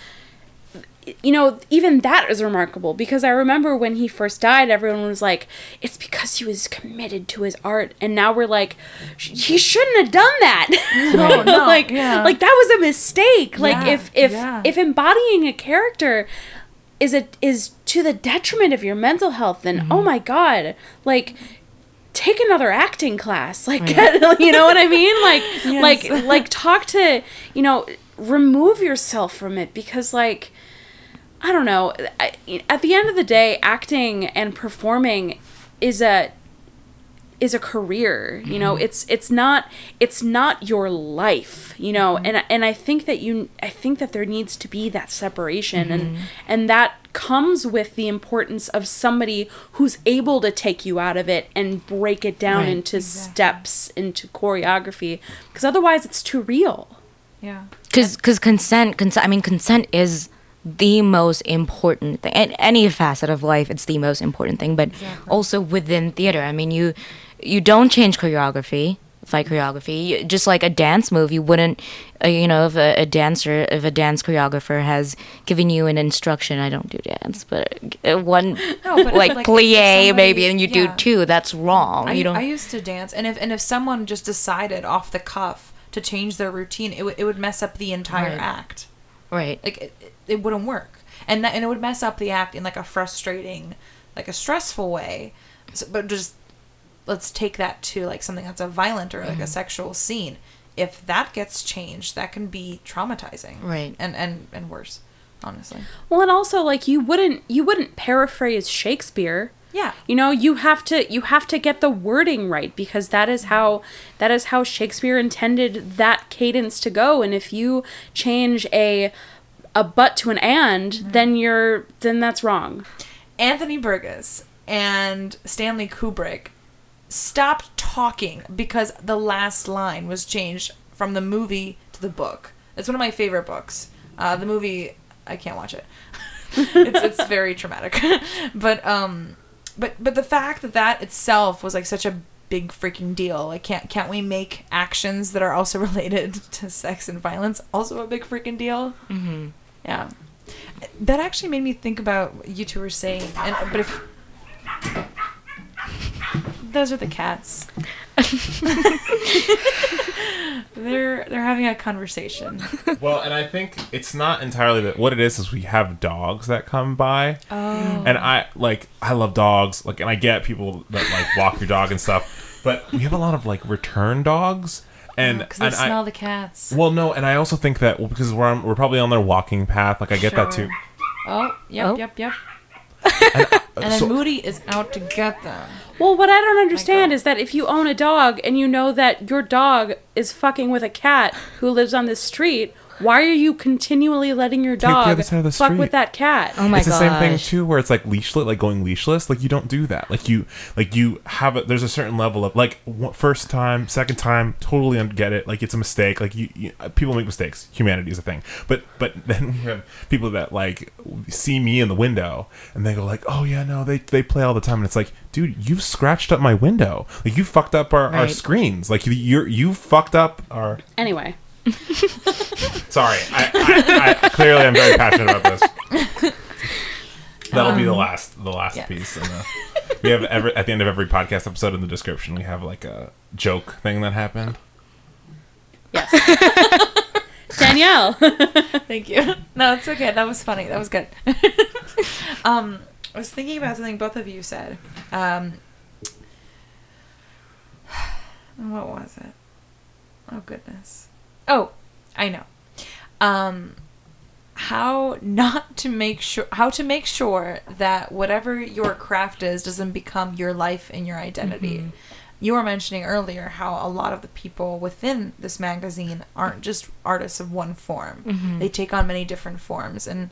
C: you know even that is remarkable because I remember when he first died everyone was like it's because he was committed to his art. And now we're like he shouldn't have done that.
A: No, no,
C: like
A: yeah.
C: like that was a mistake. Like
A: Yeah,
C: if if
A: yeah.
C: if embodying a character is it is to the detriment of your mental health then oh mm-hmm. my god like take another acting class. Like you know what i mean? Like like like talk to you know remove yourself from it because like i don't know. I, at the end of the day acting and performing is a is a career you know? Mm-hmm. It's it's not it's not your life you know? Mm-hmm. And and I think that you I think that there needs to be that separation and mm-hmm. and that comes with the importance of somebody who's able to take you out of it and break it down
D: Right.
C: into steps into choreography because otherwise it's too real.
A: Yeah.
D: because because consent consent i mean consent is the most important thing. In any facet of life it's the most important thing but also within theater. I mean you you don't change choreography fight choreography. You- just like a dance move you wouldn't uh, you know if a, a dancer if a dance choreographer has given you an instruction i don't do dance but uh, one
A: No, but
D: like,
A: like,
D: plie
A: somebody-
D: maybe and you
A: yeah.
D: do two that's wrong.
A: I,
D: you don't
A: I used to dance, and if and if someone just decided off the cuff to change their routine, it would it would mess up the entire
D: Right.
A: act.
D: right.
A: Like it, it, it wouldn't work, and that and it would mess up the act in like a frustrating, like a stressful way. So, but just let's take that to like something that's a violent or like
D: Mm-hmm.
A: a sexual scene. If that gets changed, that can be traumatizing,
D: Right.
A: And and and worse, honestly.
C: well and also like you wouldn't you wouldn't paraphrase shakespeare
A: Yeah.
C: you know you have to you have to get the wording right because that is how that is how shakespeare intended that cadence to go and if you change a a but to an and then you're then that's wrong
A: Anthony Burgess and Stanley Kubrick stopped talking because the last line was changed from the movie to the book. It's one of my favorite books. Uh, the movie, I can't watch it. it's, it's very traumatic. but um, but but the fact that that itself was like such a big freaking deal. Like, can't can't we make actions that are also related to sex and violence also a big freaking deal? Mm-hmm. Yeah, that actually made me think about what you two were saying. And but if those are the cats. they're they're having a conversation.
B: Well, and I think it's not entirely that. What it is is we have dogs that come by,
A: Oh.
B: and I like I love dogs. Like, and I get people that like walk your dog and stuff, but we have a lot of like return dogs, and
A: because they
B: and I,
A: smell the cats.
B: well, no, and I also think that well, because we're on, we're probably on their walking path. Like, I get that too.
A: Oh, yep,
D: Oh.
A: yep, yep.
B: Uh,
A: And then
B: so-
A: Moody is out to get them.
C: Well, what I don't understand is that if you own a dog and you know that your dog is fucking with a cat who lives on this street, why are you continually letting your dog
B: other the
C: fuck
B: street.
C: with that cat?
D: Oh my god.
B: it's the same thing too, where it's like leashless, like going leashless. Like you don't do that. Like you, like you have a, There's a certain level of like first time, second time, totally un- get it. Like it's a mistake. Like you, you, uh, people make mistakes. Humanity is a thing. But but then we have people that like see me in the window and they go like, oh yeah, no, they they play all the time. And it's like, dude, you've scratched up my window. Like you fucked up our, our screens. Like you, you're you fucked up our.
C: Anyway,
B: Sorry, I, I, I clearly I'm very passionate about this. That'll be the last, the last
A: yeah.
B: piece. And uh, we have every at the end of every podcast episode in the description, we have like a joke thing that happened.
C: yes. Danielle.
A: Thank you. No, it's okay. That was funny. That was good. um, I was thinking about something both of you said. Um, what was it? Oh goodness. Oh, I know. Um, how not to make sure how to make sure that whatever your craft is doesn't become your life and your identity. You were mentioning earlier how a lot of the people within this magazine aren't just artists of one form. They take on many different forms and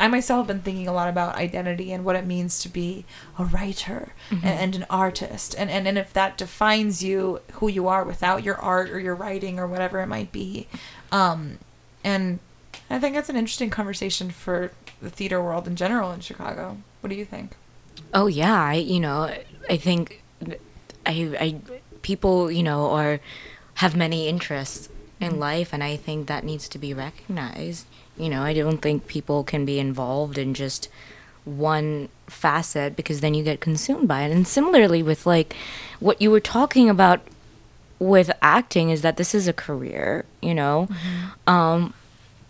A: I myself have been thinking a lot about identity and what it means to be a writer and, and an artist. And, and, and if that defines you, who you are without your art or your writing or whatever it might be. Um, and I think that's an interesting conversation for the theater world in general in Chicago. What do you think?
D: Oh yeah, I you know I think I I people you know are have many interests in life, and I think that needs to be recognized. You know, I don't think people can be involved in just one facet because then you get consumed by it. And similarly with like what you were talking about with acting is that this is a career, you know. Um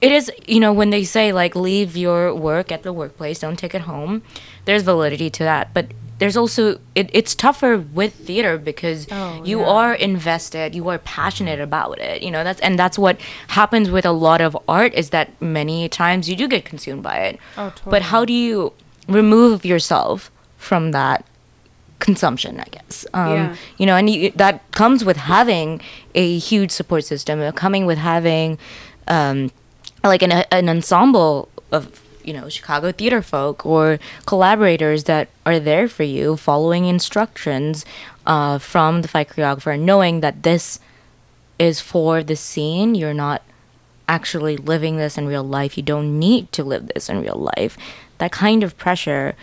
D: it is you know when they say like leave your work at the workplace don't take it home there's validity to that but there's also it, it's tougher with theater because
A: Oh,
D: you
A: yeah.
D: are invested you are passionate about it you know that's and that's what happens with a lot of art is that many times you do get consumed by it
A: Oh, totally.
D: but how do you remove yourself from that consumption i guess um,
C: Yeah.
D: you know and you, that comes with having a huge support system uh, coming with having um, like an, an ensemble of you know chicago theater folk or collaborators that are there for you following instructions uh, from the fight choreographer knowing that this is for the scene. You're not actually living this in real life. You don't need to live this in real life. That kind of pressure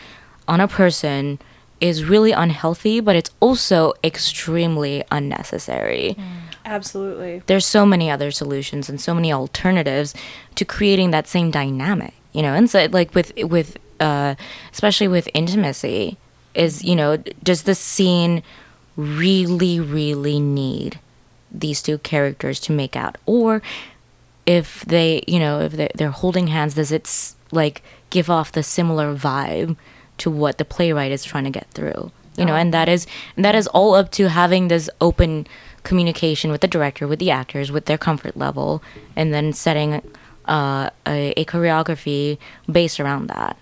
D: on a person is really unhealthy but it's also extremely unnecessary.
C: Absolutely.
D: there's so many other solutions and so many alternatives to creating that same dynamic you know and so like with with uh especially with intimacy is you know does the scene really really need these two characters to make out? Or if they you know if they, they're holding hands does it like give off the similar vibe to what the playwright is trying to get through? You know and that is and that is all up to having this open communication with the director with the actors with their comfort level and then setting uh, a, a choreography based around that.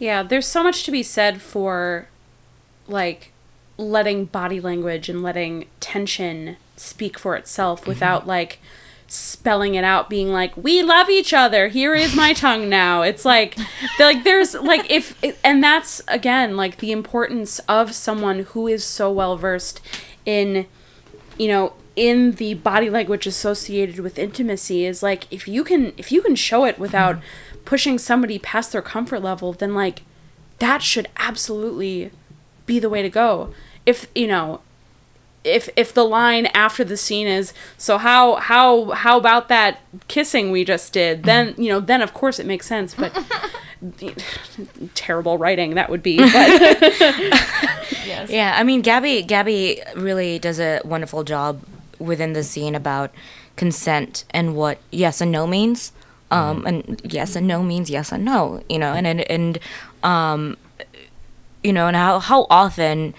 C: Yeah, there's so much to be said for like letting body language and letting tension speak for itself without like spelling it out being like we love each other. Here is my tongue now. It's like like there's like if and that's again like the importance of someone who is so well versed in you know in the body language associated with intimacy is like if you can if you can show it without pushing somebody past their comfort level then like that should absolutely be the way to go if you know if if the line after the scene is so how how how about that kissing we just did then you know then of course it makes sense but terrible writing that would be but
A: Yes.
D: Yeah, I mean, Gabby, Gabby really does a wonderful job within the scene about consent and what yes and no means. Um, and yes and no means yes and no, you know, and and, and um, you know, and how how often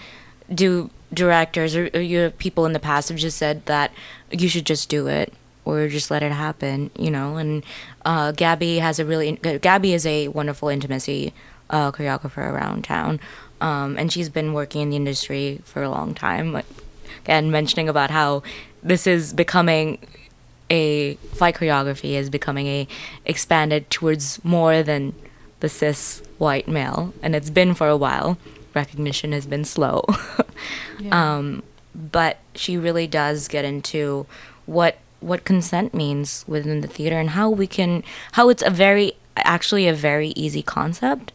D: do directors or, or you people in the past have just said that you should just do it or just let it happen, you know, and uh, Gabby has a really Gabby is a wonderful intimacy uh, choreographer around town, um, and she's been working in the industry for a long time. Like, Again, mentioning about how this is becoming a fight choreography is becoming a expanded towards more than the cis white male, and it's been for a while. Recognition has been slow, um, but she really does get into what what consent means within the theater and how we can how it's a very actually a very easy concept,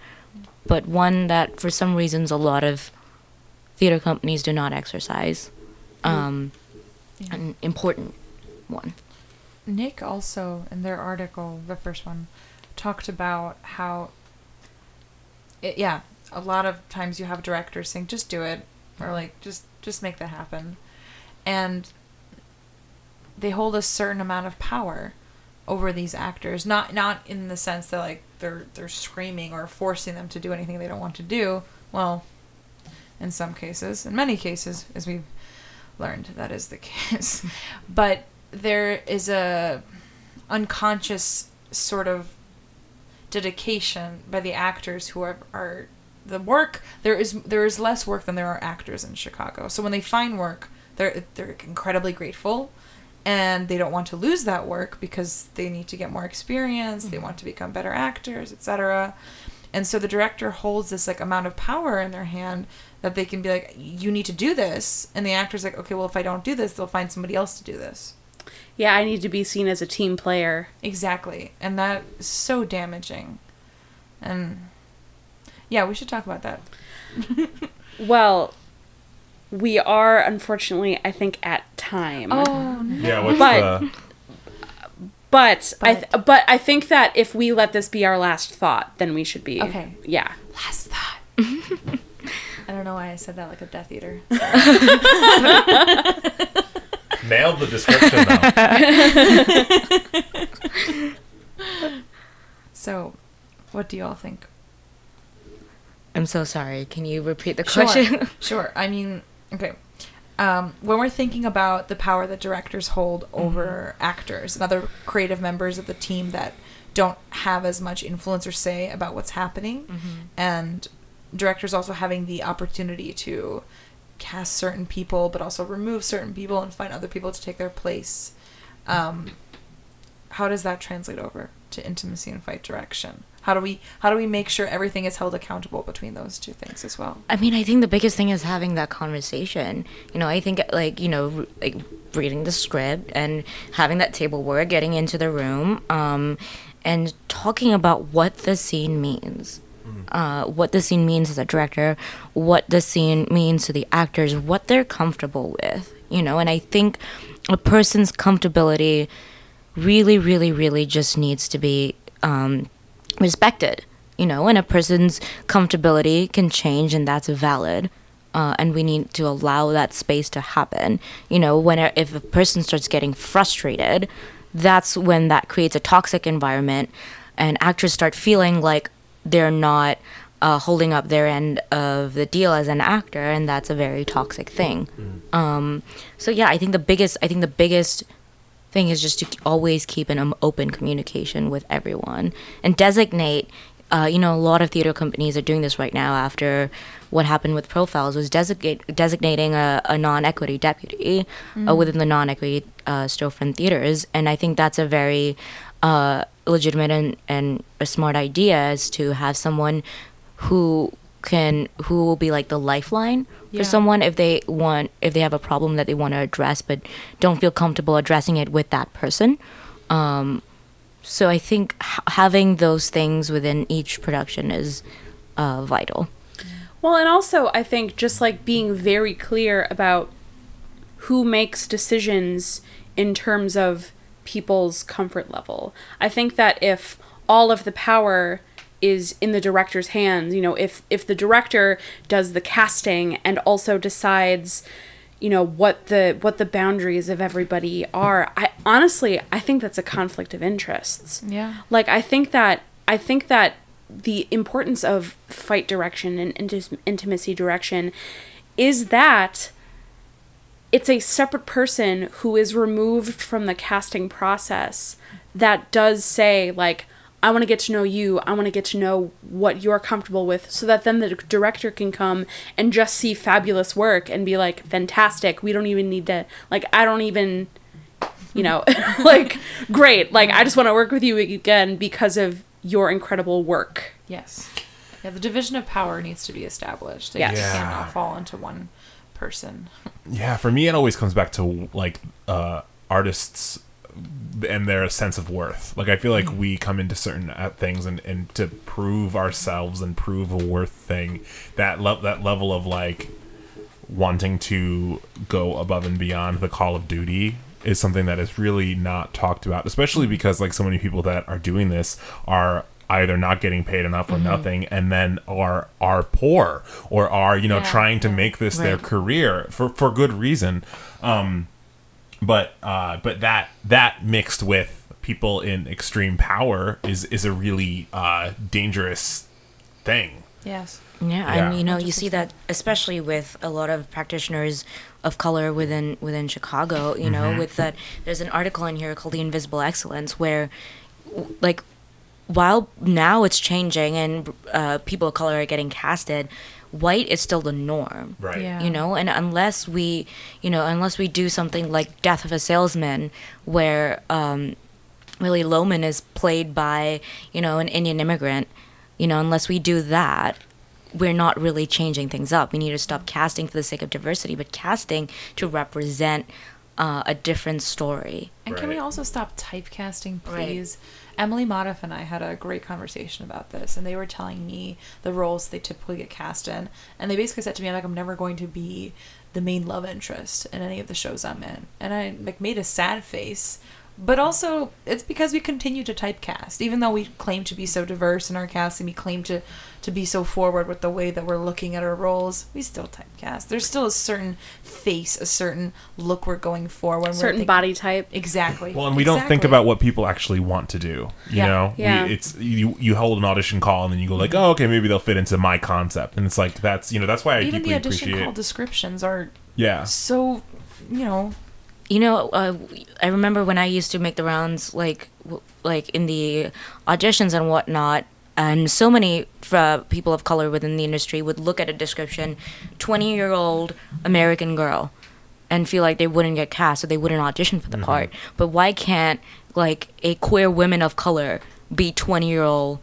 D: but one that for some reasons a lot of theater companies do not exercise. Um, An important one.
A: Nick also in their article, the first one, talked about how it, yeah, a lot of times you have directors saying just do it or like just just make that happen. And they hold a certain amount of power over these actors, not not in the sense that like they're they're screaming or forcing them to do anything they don't want to do. Well, in some cases, in many cases, as we've learned, that is the case. but there is a unconscious sort of dedication by the actors who are, are the work there is there is less work than there are actors in Chicago. So when they find work, they're they're incredibly grateful and they don't want to lose that work because they need to get more experience, they want to become better actors, etc. And so the director holds this like amount of power in their hand that they can be like you need to do this and the actor's like okay, well if I don't do this, they'll find somebody else to do this.
C: yeah i need to be seen as a team player
A: Exactly. And that is so damaging. And yeah, we should talk about that.
C: well we are unfortunately i think at time
A: Oh, no.
B: Yeah, what's
C: But-
B: the
C: but, I th- but I think that if we let this be our last thought, then we should be
A: Okay.
C: Yeah,
A: last thought. I don't know why I said that like a Death Eater.
B: nailed the description though?
A: So, what do you all think?
D: I'm so sorry. Can you repeat the question?
A: Sure. sure. I mean, okay. Um, when we're thinking about the power that directors hold over actors and other creative members of the team that don't have as much influence or say about what's happening, and directors also having the opportunity to cast certain people, but also remove certain people and find other people to take their place. Um, how does that translate over to intimacy and fight direction? How do we how do we make sure everything is held accountable between those two things as well?
D: I mean, I think the biggest thing is having that conversation. You know, I think like you know, like reading the script and having that table work, getting into the room, um, and talking about what the scene means. Uh, what the scene means as a director, what the scene means to the actors, what they're comfortable with, you know. And I think a person's comfortability really, really, really just needs to be um, respected, you know, and a person's comfortability can change, and that's valid. Uh, and we need to allow that space to happen. You know, when a, if a person starts getting frustrated, that's when that creates a toxic environment, and actors start feeling like they're not uh, holding up their end of the deal as an actor, and that's a very toxic thing. Um, so yeah, I think the biggest, I think the biggest thing is just to always keep an um, open communication with everyone and designate uh, you know, a lot of theater companies are doing this right now after what happened with profiles was designate, designating a, a non-equity deputy uh, within the non-equity uh, storefront theaters, and I think that's a very uh, legitimate and, and a smart idea is to have someone who can who will be like the lifeline
A: Yeah.
D: for someone if they want if they have a problem that they want to address but don't feel comfortable addressing it with that person um, so i think h- having those things within each production is uh, vital
C: Well, and also I think just like being very clear about who makes decisions in terms of people's comfort level. I think that if all of the power is in the director's hands, you know, if if the director does the casting and also decides you know what the what the boundaries of everybody are i honestly i think that's a conflict of interests
A: Yeah.
C: like i think that i think that the importance of fight direction and inti- intimacy direction is that it's a separate person who is removed from the casting process that does say like i want to get to know you i want to get to know what you're comfortable with so that then the director can come and just see fabulous work and be like fantastic we don't even need to like i don't even you know like great like i just want to work with you again because of your incredible work
A: Yes. Yeah, the division of power needs to be established. It
C: Yes.
B: Yeah.
A: cannot fall into one person.
B: Yeah, for me, it always comes back to like uh, artists and their sense of worth. Like I feel like we come into certain uh, things and, and to prove ourselves and prove a worth thing. That le- that level of like wanting to go above and beyond the call of duty is something that is really not talked about, especially because like so many people that are doing this are either not getting paid enough or nothing and then are are poor or are you know
A: Yeah,
B: trying to make this their career for for good reason um but uh but that that mixed with people in extreme power is is a really uh dangerous thing
A: Yes.
D: Yeah,
B: Yeah.
D: and you know, you see that especially with a lot of practitioners of color within within Chicago. You know, with that, there's an article in here called "The Invisible Excellence," where, like, while now it's changing and uh, people of color are getting casted, white is still the norm.
B: Right.
A: Yeah.
D: you know and unless we you know unless we do something like death of a salesman where um Willy Loman is played by you know an Indian immigrant you know unless we do that we're not really changing things up. We need to stop casting for the sake of diversity but casting to represent uh, a different story.
A: And can we also stop typecasting,
D: Right.
A: Emily Modaff and I had a great conversation about this, and they were telling me the roles they typically get cast in, and they basically said to me, "I'm "Like I'm never going to be the main love interest in any of the shows I'm in," and I like made a sad face. But also, it's because we continue to typecast, even though we claim to be so diverse in our casting, we claim to to be so forward with the way that we're looking at our roles. We still typecast. There's still a certain face, a certain look we're going for when we're
C: certain
A: thinking-
C: body type
A: Exactly.
B: well and we don't think about what people actually want to do you
A: Yeah.
B: know
C: Yeah.
B: we, it's you you hold an audition call and then you go like
A: Mm-hmm.
B: oh okay maybe they'll fit into my concept and it's like that's you know that's why i
A: even
B: deeply
A: the audition
B: appreciate
A: call descriptions are
B: yeah
A: so, you know,
D: you know uh, i remember when i used to make the rounds like w- like in the auditions and whatnot and so many uh, people of color within the industry would look at a description 20 year old american girl and feel like they wouldn't get cast or they wouldn't audition for the part. But why can't like a queer woman of color be 20 year old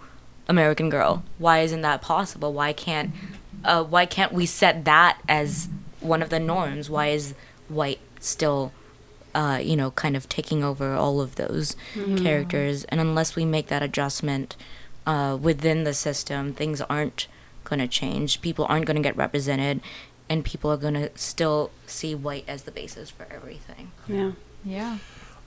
D: american girl? Why isn't that possible? Why can't uh, why can't we set that as one of the norms? Why is white still uh, you know, kind of taking over all of those characters. And unless we make that adjustment uh, within the system, things aren't going to change. People aren't going to get represented, and people are going to still see white as the basis for everything.
C: yeah
A: yeah.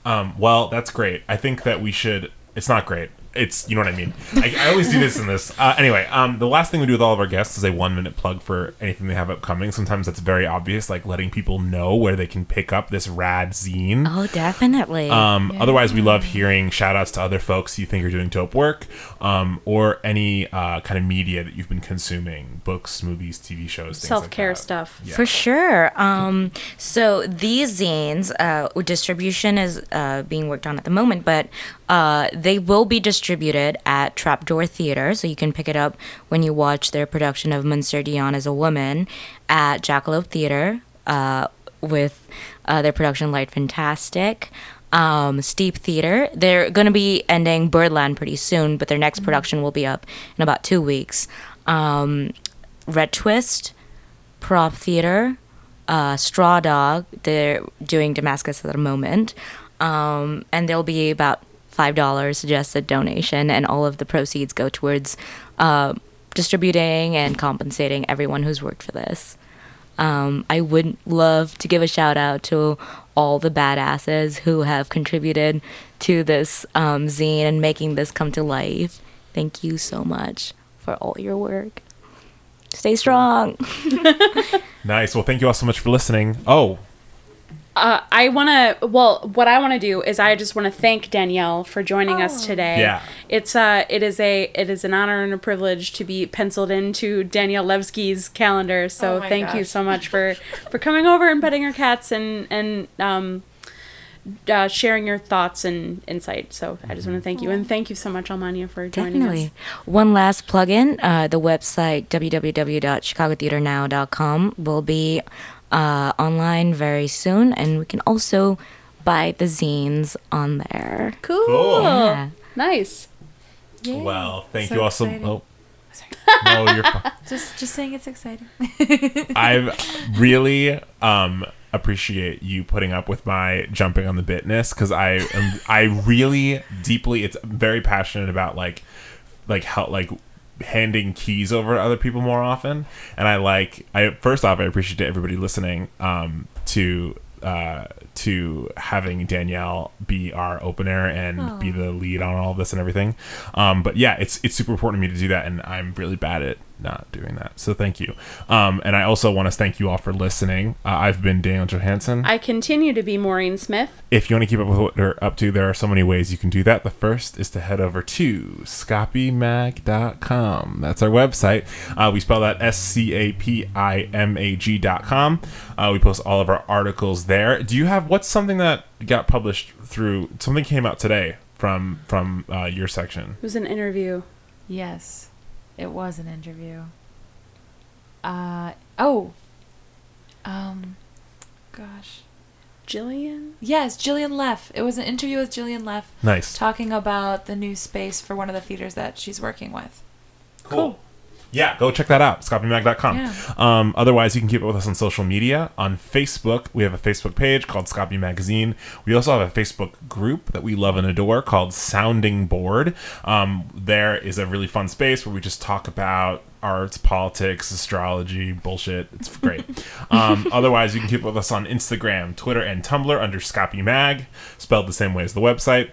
B: Um, well, that's great. I think that we should. It's not great. It's you know what I mean. I, I always do this in this. Uh, anyway, um, the last thing we do with all of our guests is a one minute plug for anything they have upcoming. Sometimes that's very obvious, like letting people know where they can pick up this rad zine.
D: Oh, definitely.
B: Um, Otherwise, we love hearing shout outs to other folks you think are doing dope work, um, or any uh, kind of media that you've been consuming books, movies, TV shows things
C: self-care
B: that.
C: stuff.
B: Yeah.
D: For sure. Um, so these zines, uh, distribution is uh, being worked on at the moment, but uh, they will be distributed distributed at Trapdoor Theater, so you can pick it up when you watch their production of Monsieur d'Eon as a Woman at Jackalope Theater uh, with uh, their production Light Fantastic. Um, Steep Theater. They're going to be ending Birdland pretty soon, but their next production will be up in about two weeks. Um, Red Twist, Prop Theater, uh, Straw Dog. They're doing Damascus at the moment. Um, and there'll be about $5 suggested donation, and all of the proceeds go towards uh, distributing and compensating everyone who's worked for this. Um, I would love to give a shout out to all the badasses who have contributed to this um, zine and making this come to life. Thank you so much for all your work. Stay strong.
B: Nice. Well, thank you all so much for listening. Oh,
C: Uh, I want to. Well, what I want to do is I just want to thank Danielle for joining us today.
B: Yeah.
C: it's uh, it is a it is an honor and a privilege to be penciled into Danielle Levsky's calendar. So
A: Oh my
C: thank you so much for for coming over and petting our cats and and um, uh, sharing your thoughts and insight. So I just want to thank you and thank you so much, Almania, for joining
D: Definitely.
C: us.
D: One last plug-in: uh, the website www.chicagotheaternow.com will be uh, online very soon, and we can also buy the zines on there.
C: Cool.
B: Cool.
D: Yeah.
C: Nice.
A: Yay.
B: well, thank
A: So
B: you all so.
A: exciting.
B: Oh, no, you're fine.
A: Just just saying it's exciting.
B: I really um appreciate you putting up with my jumping on the bitness because I am I really deeply it's very passionate about like like how like handing keys over to other people more often. And I like I first off I appreciate everybody listening um to uh to having Danielle be our opener and be the lead on all this and everything um but yeah it's it's super important to me to do that and I'm really bad at not doing that so thank you um and I also want to thank you all for listening uh, I've been Daniel Johansson
C: I continue to be Maureen Smith.
B: if you want to keep up with what they're up to, there are so many ways you can do that. The first is to head over to scapimag.com. That's our website. Uh, we spell that S C A P I M A G.com. Uh, we post all of our articles there. Do you have what's something that got published through something came out today from from uh, your section?
C: It was an interview.
A: yes, it was an interview. Uh oh. Um, gosh.
C: Jillian?
A: Yes, Jillian Leff. It was an interview with Jillian Leff
B: Nice.
A: talking about the new space for one of the theaters that she's working with.
B: Cool. Yeah, go check that out. ScapiMag.com.
A: Yeah.
B: Um, otherwise, you can keep up with us on social media. On Facebook, we have a Facebook page called Scapi Magazine. We also have a Facebook group that we love and adore called Sounding Board. Um, there is a really fun space where we just talk about arts, politics, astrology, bullshit. It's great. um, otherwise, you can keep up with us on Instagram, Twitter, and Tumblr under Scapi Mag, spelled the same way as the website.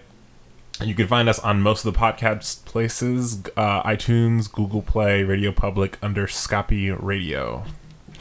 B: And you can find us on most of the podcast places uh, iTunes, Google Play, Radio Public under Scapi Radio.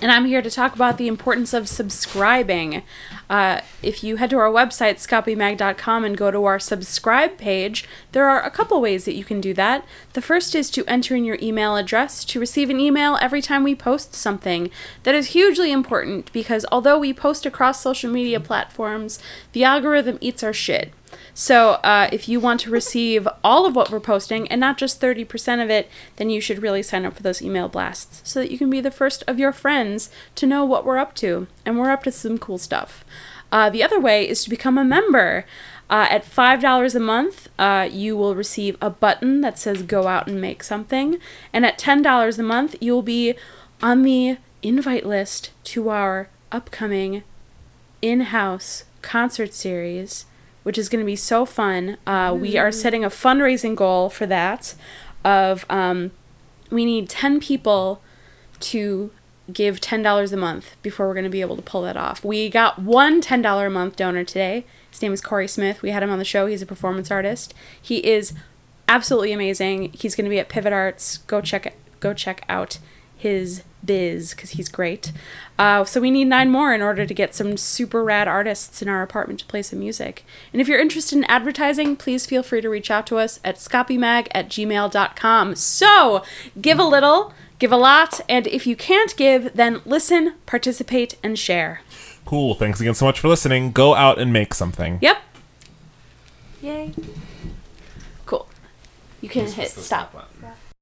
C: And I'm here to talk about the importance of subscribing. Uh, if you head to our website, scapimag.com, and go to our subscribe page, there are a couple ways that you can do that. The first is to enter in your email address to receive an email every time we post something. That is hugely important because although we post across social media platforms, the algorithm eats our shit. So, uh, if you want to receive all of what we're posting and not just 30% of it, then you should really sign up for those email blasts so that you can be the first of your friends to know what we're up to. And we're up to some cool stuff. Uh, the other way is to become a member. Uh, at $5 a month, uh, you will receive a button that says go out and make something. And at $10 a month, you'll be on the invite list to our upcoming in house concert series, which is going to be so fun. Uh, we are setting a fundraising goal for that of um, we need 10 people to give $10 a month before we're going to be able to pull that off. We got one $10 a month donor today. His name is Corey Smith. We had him on the show. He's a performance artist. He is absolutely amazing. He's going to be at Pivot Arts. Go check it. Go check out his biz because he's great. Uh, so we need nine more in order to get some super rad artists in our apartment to play some music. And if you're interested in advertising, please feel free to reach out to us at scapimag at gmail.com. So give a little, give a lot, and if you can't give, then listen, participate, and share.
B: Cool. Thanks again so much for listening. Go out and make something.
C: Yep.
A: Yay.
C: Cool. You can hit
B: press the
C: stop.
B: button.